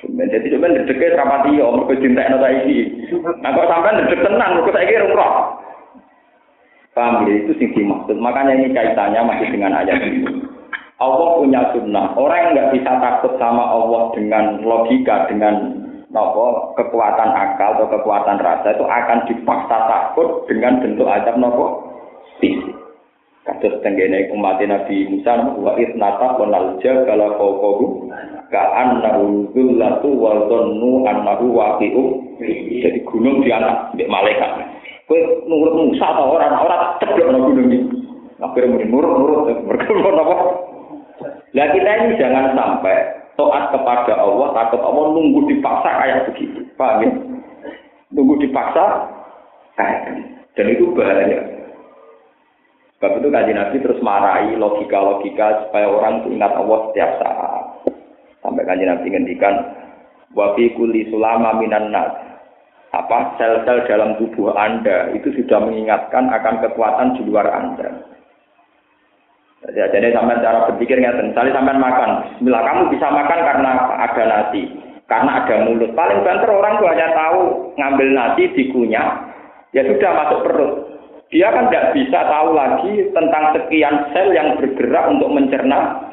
Jadi sampean ndedeke rapati yo mergo cintekno saiki. Nah kok sampean ndedek tenan mergo saiki ora Paham ya? Itu sing dimaksud. Makanya ini kaitannya masih dengan ayat ini. Allah punya sunnah. Orang yang nggak bisa takut sama Allah dengan logika, dengan nopo kekuatan akal atau kekuatan rasa itu akan dipaksa takut dengan bentuk azab nopo fisik. Kados tenggene umat Nabi Musa wa isnata wa nalja kala fawqahu ka annahu zullatu wa dhannu annahu waqi'u. Jadi gunung di anak malaikat. Kowe nurut Musa ta ora ora ceblok nang gunung iki. Akhirnya nurut nurut berkumpul apa? Lah kita ini jangan sampai taat kepada Allah, takut Allah nunggu dipaksa kayak begitu. Paham ya? Nunggu dipaksa kayak Dan itu bahaya. Sebab itu kaji Nabi terus marahi logika-logika supaya orang itu ingat Allah setiap saat. Sampai kaji Nabi ngendikan, wafi kuli sulama minan nas. Apa sel-sel dalam tubuh Anda itu sudah mengingatkan akan kekuatan di luar Anda. Jadi, jadi sampai cara berpikir ngerti. Misalnya sampai makan, Bismillah kamu bisa makan karena ada nasi, karena ada mulut. Paling banter orang tuh hanya tahu ngambil nasi dikunyah, ya sudah masuk perut dia kan tidak bisa tahu lagi tentang sekian sel yang bergerak untuk mencerna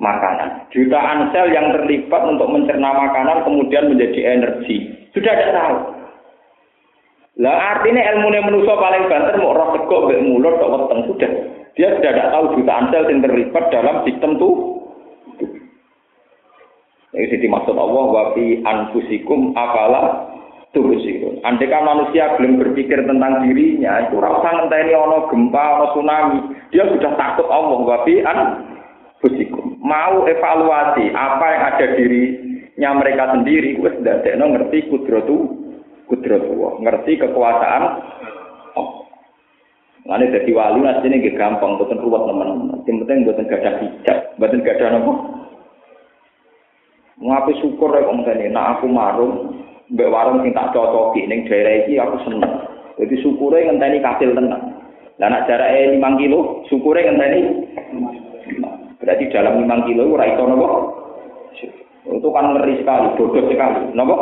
makanan. Jutaan sel yang terlibat untuk mencerna makanan kemudian menjadi energi. Sudah tidak tahu. Lah artinya ilmu manusia paling banter mau roh tegok mbek mulut tok weteng sudah. Dia sudah tidak tahu jutaan sel yang terlibat dalam sistem tuh. Ini dimaksud Allah wa fi anfusikum apalah tubusirun. Andai kan manusia belum berpikir tentang dirinya, itu rasa ini ono gempa, ono tsunami, dia sudah takut Allah. Wabi an busikum. Mau evaluasi apa yang ada dirinya mereka sendiri, wes tidak ngerti kudrotu, kudrotu, ngerti kekuasaan oh. Nanti jadi wali nanti ini gampang, bukan ruwet teman-teman. Yang penting buatan gada hijab, buatan gada nopo. Ngapain syukur ya kamu tadi, nah aku marung, mbek warung sing tak cocoki ning daerah iki aku seneng. Jadi syukure ngenteni kasil tenang. Lah nek jarake 5 kilo, syukure ngenteni berarti dalam 5 kilo ora iso napa? Itu kan ngeri sekali, bodoh sekali. Napa?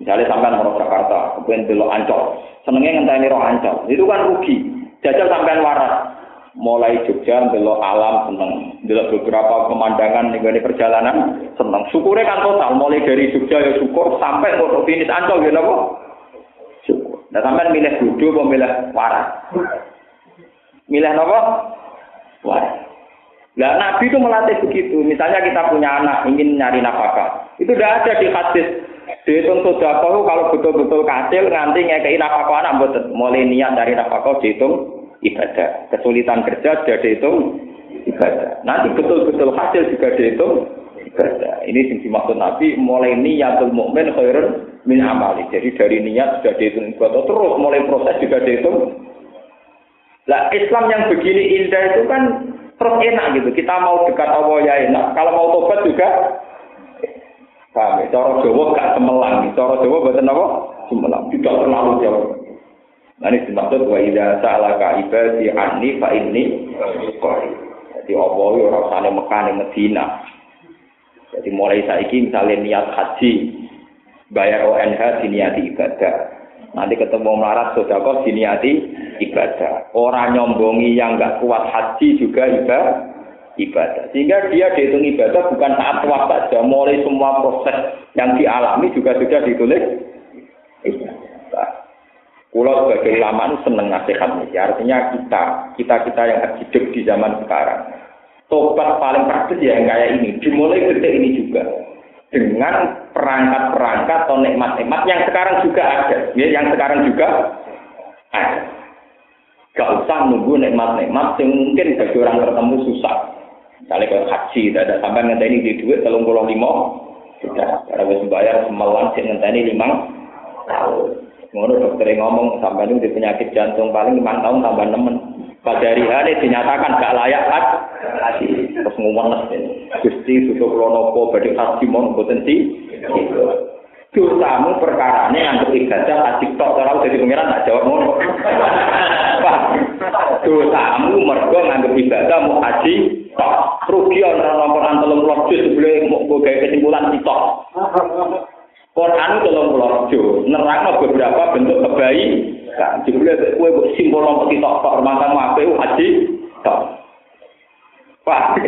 Misalnya sampai mau Jakarta, kemudian belok ancol, senengnya ngenteni roh ancol, itu kan rugi. Jajal sampai waras, mulai Jogja belok alam seneng. Belok beberapa pemandangan nih perjalanan seneng. Syukurnya kan total. Mulai dari Jogja ya syukur. Sampai mau finish ancol gitu kok syukur. Nah sampai milih bodoh apa milih waras? Milih apa waras Nah, Nabi itu melatih begitu. Misalnya kita punya anak ingin nyari nafkah, itu tidak ada di hadis. Dihitung sudah kalau betul-betul kecil nganti ngekei nafkah anak betul. Mulai niat dari nafkah dihitung ibadah. Kesulitan kerja sudah dihitung ibadah. Nanti betul-betul hasil juga dihitung ibadah. Ini yang dimaksud Nabi mulai niatul mukmin khairun min amali. Jadi dari niat sudah dihitung ibadah terus mulai proses juga dihitung. Lah Islam yang begini indah itu kan terus enak gitu. Kita mau dekat Allah ya enak. Kalau mau tobat juga Paham ya? Cara Jawa gak semelang. Cara Jawa buatan apa? Semelang. Tidak terlalu jauh. Nah, ini dimaksud wa idza sa'alaka ibadi anni fa qarib. Jadi apa yo ora usah Mekah ning Medina. Jadi mulai saiki misalnya niat haji bayar ONH diniati ibadah. Nanti ketemu melarat sodako diniati ibadah. Orang nyombongi yang nggak kuat haji juga ibadah. ibadah. Sehingga dia dihitung ibadah bukan saat tua saja, mulai semua proses yang dialami juga sudah ditulis Pulau sebagai ulama seneng nasihat ini. Artinya kita, kita kita yang hidup di zaman sekarang. Tobat paling praktis ya yang kayak ini. Dimulai detik ini juga dengan perangkat-perangkat atau nikmat-nikmat yang sekarang juga ada, ya, yang sekarang juga ada. Gak usah nunggu nikmat-nikmat yang mungkin bagi orang ketemu susah. Misalnya kayak haji, tidak ada sampai ngenteni di duit telung puluh lima, sudah. Karena wis bayar semelan sih ngenteni lima tahun. Ngono dokter ngomong sampai ini di penyakit jantung paling lima tahun tambah nemen. Pada hari hari dinyatakan gak layak haji. Terus ngomong Gusti tutup lonopo badhe kaji mon potensi. Dosamu perkarane antuk ibadah asik tok ora dadi pangeran tak jawab ngono. Dosamu mergo nganggep ibadah mu aji tok. Rugi ora lampur antelung rojo sebelah mok go gawe kesimpulan tok. Quran dalam pulau Rojo nerangno beberapa bentuk kebaikan. Kan jebule kowe kok simbol nopo tok permatan ape haji tok. Pak,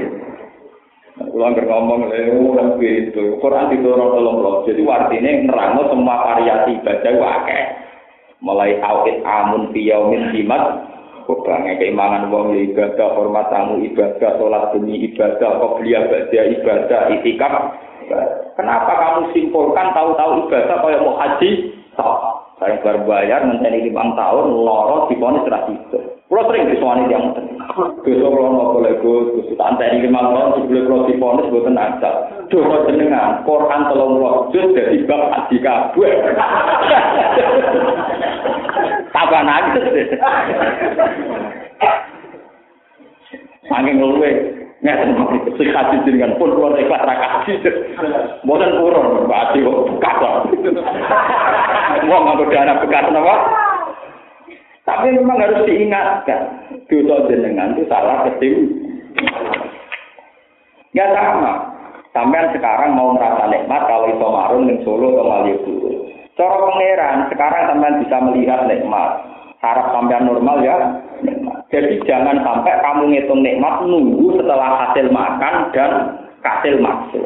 Kulo anggar ngomong lho ora gitu. Quran diturun tolong loh. Jadi artinya nerangno semua variasi ibadah akeh. Mulai awit amun fi yaumin simat Kebange keimanan wong ibadah, hormat tamu ibadah, sholat demi ibadah, qobliyah badia ibadah, itikaf. Kenapa kamu simpulkan tahu-tahu ibadah kaya mau haji? Tahu. Barang bar bayar nanti di bang tahun loro diponis poni serah itu. Pulau sering di suami yang besok kalau mau boleh gue tante di lima tahun di boleh pulau di poni gue jenengan Quran 30 loh jus dari bang adi kabue. Apa nangis deh? Saking Ngeten sing kaji jenengan pun kula ikhlas ra kaji. Mboten purun, Pak Adi kok bekas. Wong nganggo bekas? Tapi memang harus diingatkan, dosa jenengan itu salah ketim. Ya sama. Sampai sekarang mau merasa nikmat kalau itu marun di Solo atau Malioboro. Cara pangeran sekarang sampean bisa melihat nikmat. Harap sampean normal ya. Jadi jangan sampai kamu ngitung nikmat nunggu setelah hasil makan dan hasil maksud.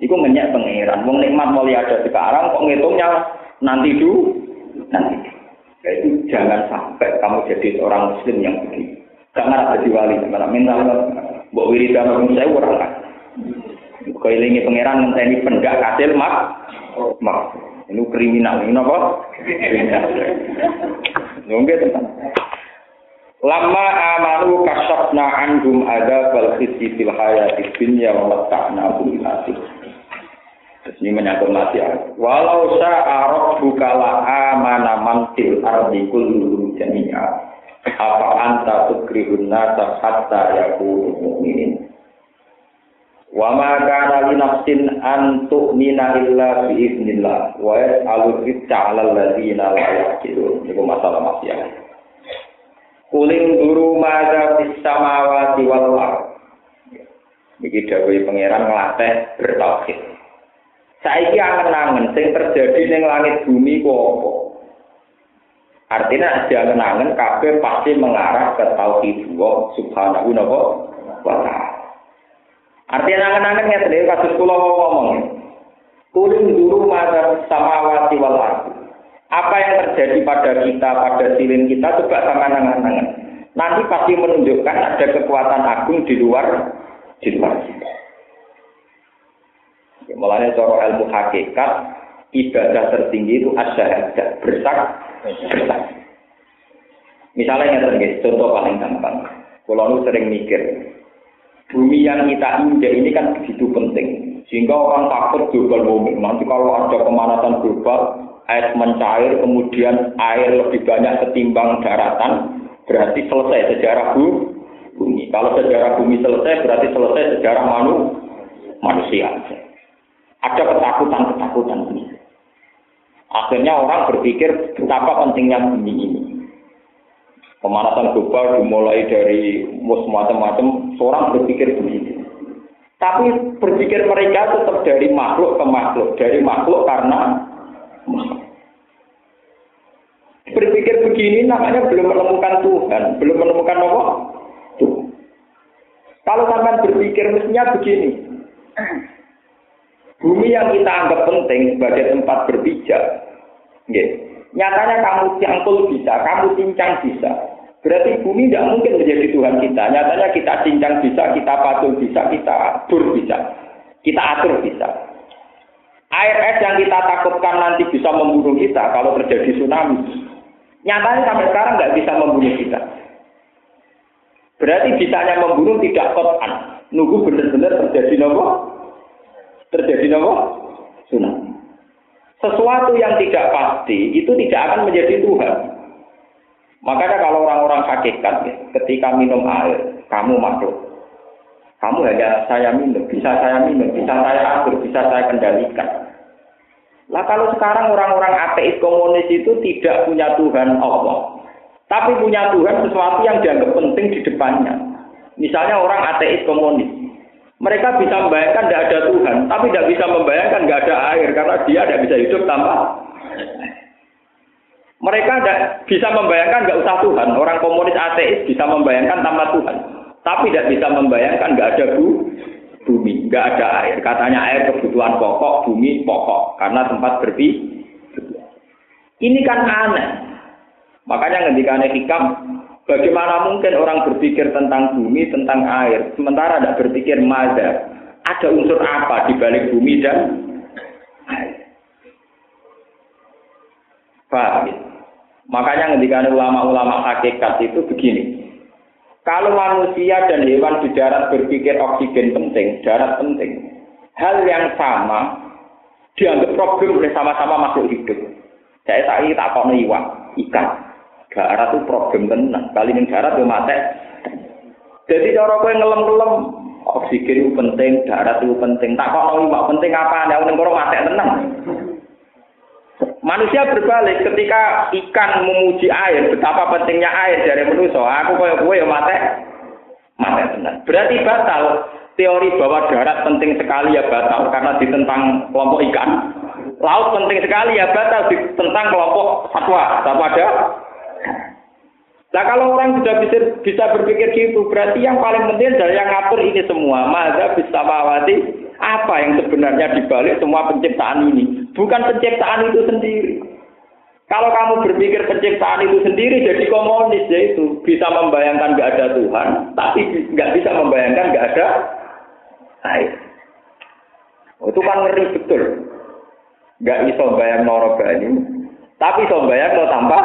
Itu ngenyak pengiran. Mau nikmat mulai ada sekarang, kok ngitungnya nanti dulu, nanti. Jadi jangan sampai kamu jadi seorang muslim yang begini. Jangan ada di wali, malah minta buat wiridan orang saya orang kan. Kailingi pangeran ini pendak hasil mak, mak. Ini kriminal, ini apa? Kriminal. Nunggu tentang. Lama amanu kasafna anhum ada bal khisi fil hayati dunya wa mata'na hum nasib. Ini menyangkut mati Walau sa'arok bukala amana mantil ardi kullu jami'a. Apa anta tukrihun nasa hatta yakunu mu'minin. Wa ma kana li nafsin an tu'mina illa bi iznillah wa yas'alu rizqa 'alal ladzina la yaqilun. Ini masalah. Kuling guru maza fis samawati wal. Iki dawuhe pangeran nglatih bertauhid. Saiki angen-angen sing terjadi ning langit bumi ku apa? Artinya jangan-angen kabeh pasti mengarah ke tauhid Allah subhanahu wa ta'ala. Artinya angen-angen ngeten kasus kula ngomong. Kuling guru maza samawati wal ard. Apa yang terjadi pada kita, pada silin kita, coba sama nangan-nangan. Nanti pasti menunjukkan ada kekuatan agung di luar di luar kita. Ya, mulanya cara ilmu hakikat, ibadah tertinggi itu asyahadat, bersak, bersak. Misalnya yang contoh paling gampang. Kalau sering mikir, bumi yang kita injak ini kan begitu penting. Sehingga orang takut global warming. Nanti kalau ada pemanasan global, air mencair, kemudian air lebih banyak ketimbang daratan, berarti selesai sejarah bumi. Kalau sejarah bumi selesai, berarti selesai sejarah manu, manusia. Ada ketakutan-ketakutan ini. Akhirnya orang berpikir betapa pentingnya bumi ini. Pemanasan global dimulai dari macam-macam, seorang berpikir begitu. Tapi berpikir mereka tetap dari makhluk ke makhluk, dari makhluk karena Berpikir begini namanya belum menemukan Tuhan, belum menemukan? Tuhan. Kalau sampai berpikir mestinya begini. Bumi yang kita anggap penting sebagai tempat berpijak, nyatanya kamu cangkul bisa, kamu cincang bisa. Berarti bumi tidak mungkin menjadi Tuhan kita. Nyatanya kita cincang bisa, kita patul bisa, kita atur bisa, kita atur bisa. Air es yang kita takutkan nanti bisa membunuh kita kalau terjadi tsunami. Nyatanya sampai sekarang nggak bisa membunuh kita. Berarti bisanya membunuh tidak kotan. Nunggu benar-benar terjadi nopo? Terjadi nopo? Tsunami. Sesuatu yang tidak pasti itu tidak akan menjadi Tuhan. Makanya kalau orang-orang hakikat, ya, ketika minum air, kamu makhluk. Kamu hanya saya minum, bisa saya minum, bisa saya atur, bisa saya kendalikan. Lah kalau sekarang orang-orang ateis komunis itu tidak punya Tuhan Allah. Tapi punya Tuhan sesuatu yang dianggap penting di depannya. Misalnya orang ateis komunis. Mereka bisa membayangkan tidak ada Tuhan, tapi tidak bisa membayangkan tidak ada air karena dia tidak bisa hidup tanpa mereka tidak bisa membayangkan nggak usah Tuhan. Orang komunis ateis bisa membayangkan tanpa Tuhan, tapi tidak bisa membayangkan nggak ada bu, bumi, nggak ada air. Katanya air kebutuhan pokok, bumi pokok karena tempat berpi. Ini kan aneh. Makanya ngendikane hikam, bagaimana mungkin orang berpikir tentang bumi, tentang air, sementara tidak berpikir mada, ada unsur apa di balik bumi dan air. Paham ya? Makanya ngendikane ulama-ulama hakikat itu begini. Kalau manusia dan hewan di darat berpikir oksigen penting, darat penting, hal yang sama dianggap problem oleh sama-sama makhluk hidup. Saya tak tak kok iwan, ikan. Darat itu problem tenang. Kali ini darat itu mati. Jadi cara kowe ngelem-ngelem oksigen itu penting, darat itu penting. Tak kok iwak penting apa? Nek ning kono mati tenang. Manusia berbalik ketika ikan memuji air, betapa pentingnya air dari manusia. Aku kaya gue ya mati, mati benar. Berarti batal teori bahwa darat penting sekali ya batal karena ditentang kelompok ikan. Laut penting sekali ya batal ditentang kelompok satwa, satwa ada. Nah kalau orang sudah bisa, bisa berpikir gitu, berarti yang paling penting adalah yang ngatur ini semua. Maka bisa mawati apa yang sebenarnya dibalik semua penciptaan ini? Bukan penciptaan itu sendiri. Kalau kamu berpikir penciptaan itu sendiri jadi komunis yaitu bisa membayangkan nggak ada Tuhan, tapi nggak bisa membayangkan nggak ada air. Oh, itu kan ngeri betul. Nggak bisa bayang noro tapi bisa bayang no tanpa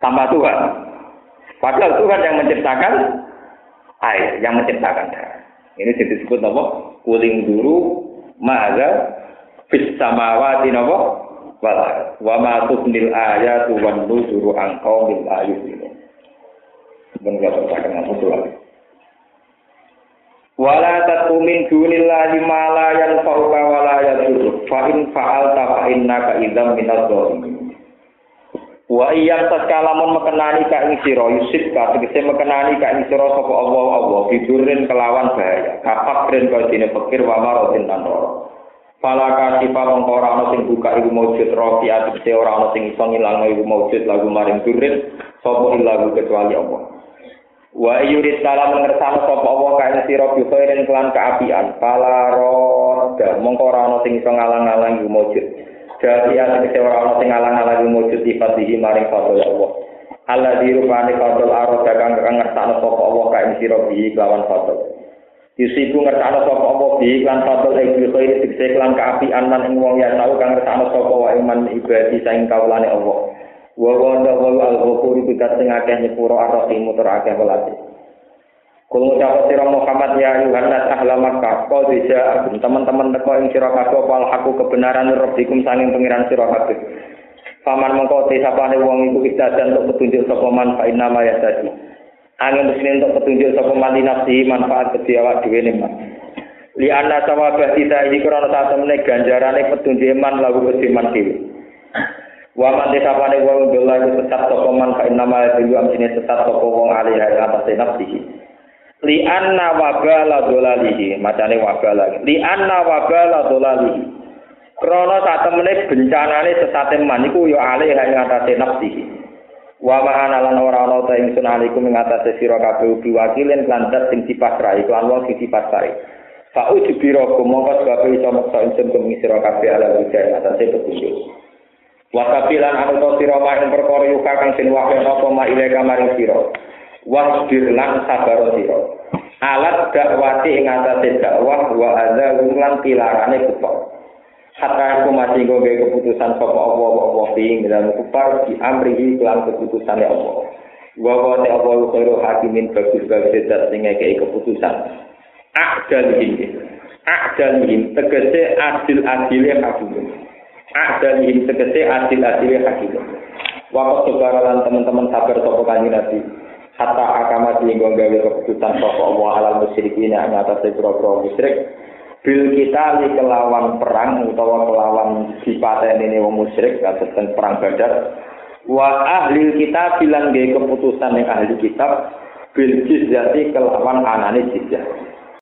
tanpa Tuhan. Padahal Tuhan yang menciptakan air, yang menciptakan darah. Ini disebut apa? Kuling dulu maga fis samawati napa? Wala wa ma tubnil ayatu wan nuzuru an qaumil ayumin. Ben kula terangkan musuh lagi. Wala tatumin dunillahi ma la yanfa'uka wa la yadurru fa in fa'alta fa innaka idzam minadh dhalimin. Wa iyam taskalamun mekenani ka ing sira yusib ka tegese mekenani ka ing sira sapa Allah Allah bidurin kelawan bahaya. Kapak den kaya dene pikir wa marotin tanro. Fala kasifa mongko ora ana sing buka iku maujud rofi atise ora ana sing iso ngilangno iku maujud lagu maring durin sapa ilagu kecuali Allah. Wa yurid salam ngersano sapa Allah ka ing sira bikhairin kelan kaapian. Fala roda mongko ora ana sing iso ngalang-alang iku maujud. Jadi tegese ora ana sing ngalang-alangi wujud sifat iki maring fadl Allah. Allah dirupani fadl arah kang ngertakno sapa Allah kae sira bi lawan fadl. Yusiku ngertakno sapa Allah bi lan fadl iki khair tegese lan kaapian lan ing wong ya tau kang ngertakno sapa wa iman ibadi saing kawulane Allah. Wa wa al-ghafur bikat sing akeh nyepuro arahim mutur akeh welate. Kul ngucap sira Muhammad ya Yohanes ahla Makkah kau bisa teman-teman teko ing sira kabeh wal aku kebenaran rabbikum sanging pangeran sira kabeh. Paman mengko te sapane wong iku istadan untuk petunjuk sapa man fa inna ma. Angin muslim untuk petunjuk sapa man nafsi manfaat kedhi awak dhewe man. Li anna sawabah kita ini krana sak temene ganjarane petunjuk iman lagu kedhi man dhewe. Wa man desapane wong dolan sesat sapa man fa inna ma yastadi amsine sesat sapa wong alih atas nafsihi. Li anna wabala dolalihi. Macane wabala. Li anna wabala dolalihi. Krana sak temene bencanane sesate man iku ya alih ing atase nafsi wa ma'ana lan ora ana ta ing sunaliku ing atase sira kabeh biwakilin lan dat sing dipasrai lan wong sing dipasrai fa ujbiro kumangka sebab iso maksa ingsun kumi sira kabeh ala wijaya atase petunjuk. Wa kapilan anu to sira ing perkara yuka kang sing wakil apa ma ile kamaring sira wasbir lan sabar sira. Alat dakwati ing atase dakwah wa ada lan pilarane kufar. Hatta aku masih nggawe keputusan sapa Allah apa ing dalam kufar di amrihi lan keputusane Allah wa wa ta apa khairu hakimin bagus bagus dat sing ngekeki keputusan. Adalihim. Adalihim. Tegese adil adile hakim. Adalihim. Tegese adil adile hakim waktu sekarang teman-teman sabar sapa kanjeng Nabi hatta akama sehingga gawe keputusan sapa Allah alal musyrikin ing atas pira-pira musyrik. Bil kita kelawan perang utawa kelawan dipateni wong musyrik kados perang badar. Wa ahli kita bilang gaya keputusan yang ahli kitab bil jizyati kelawan anane jizyah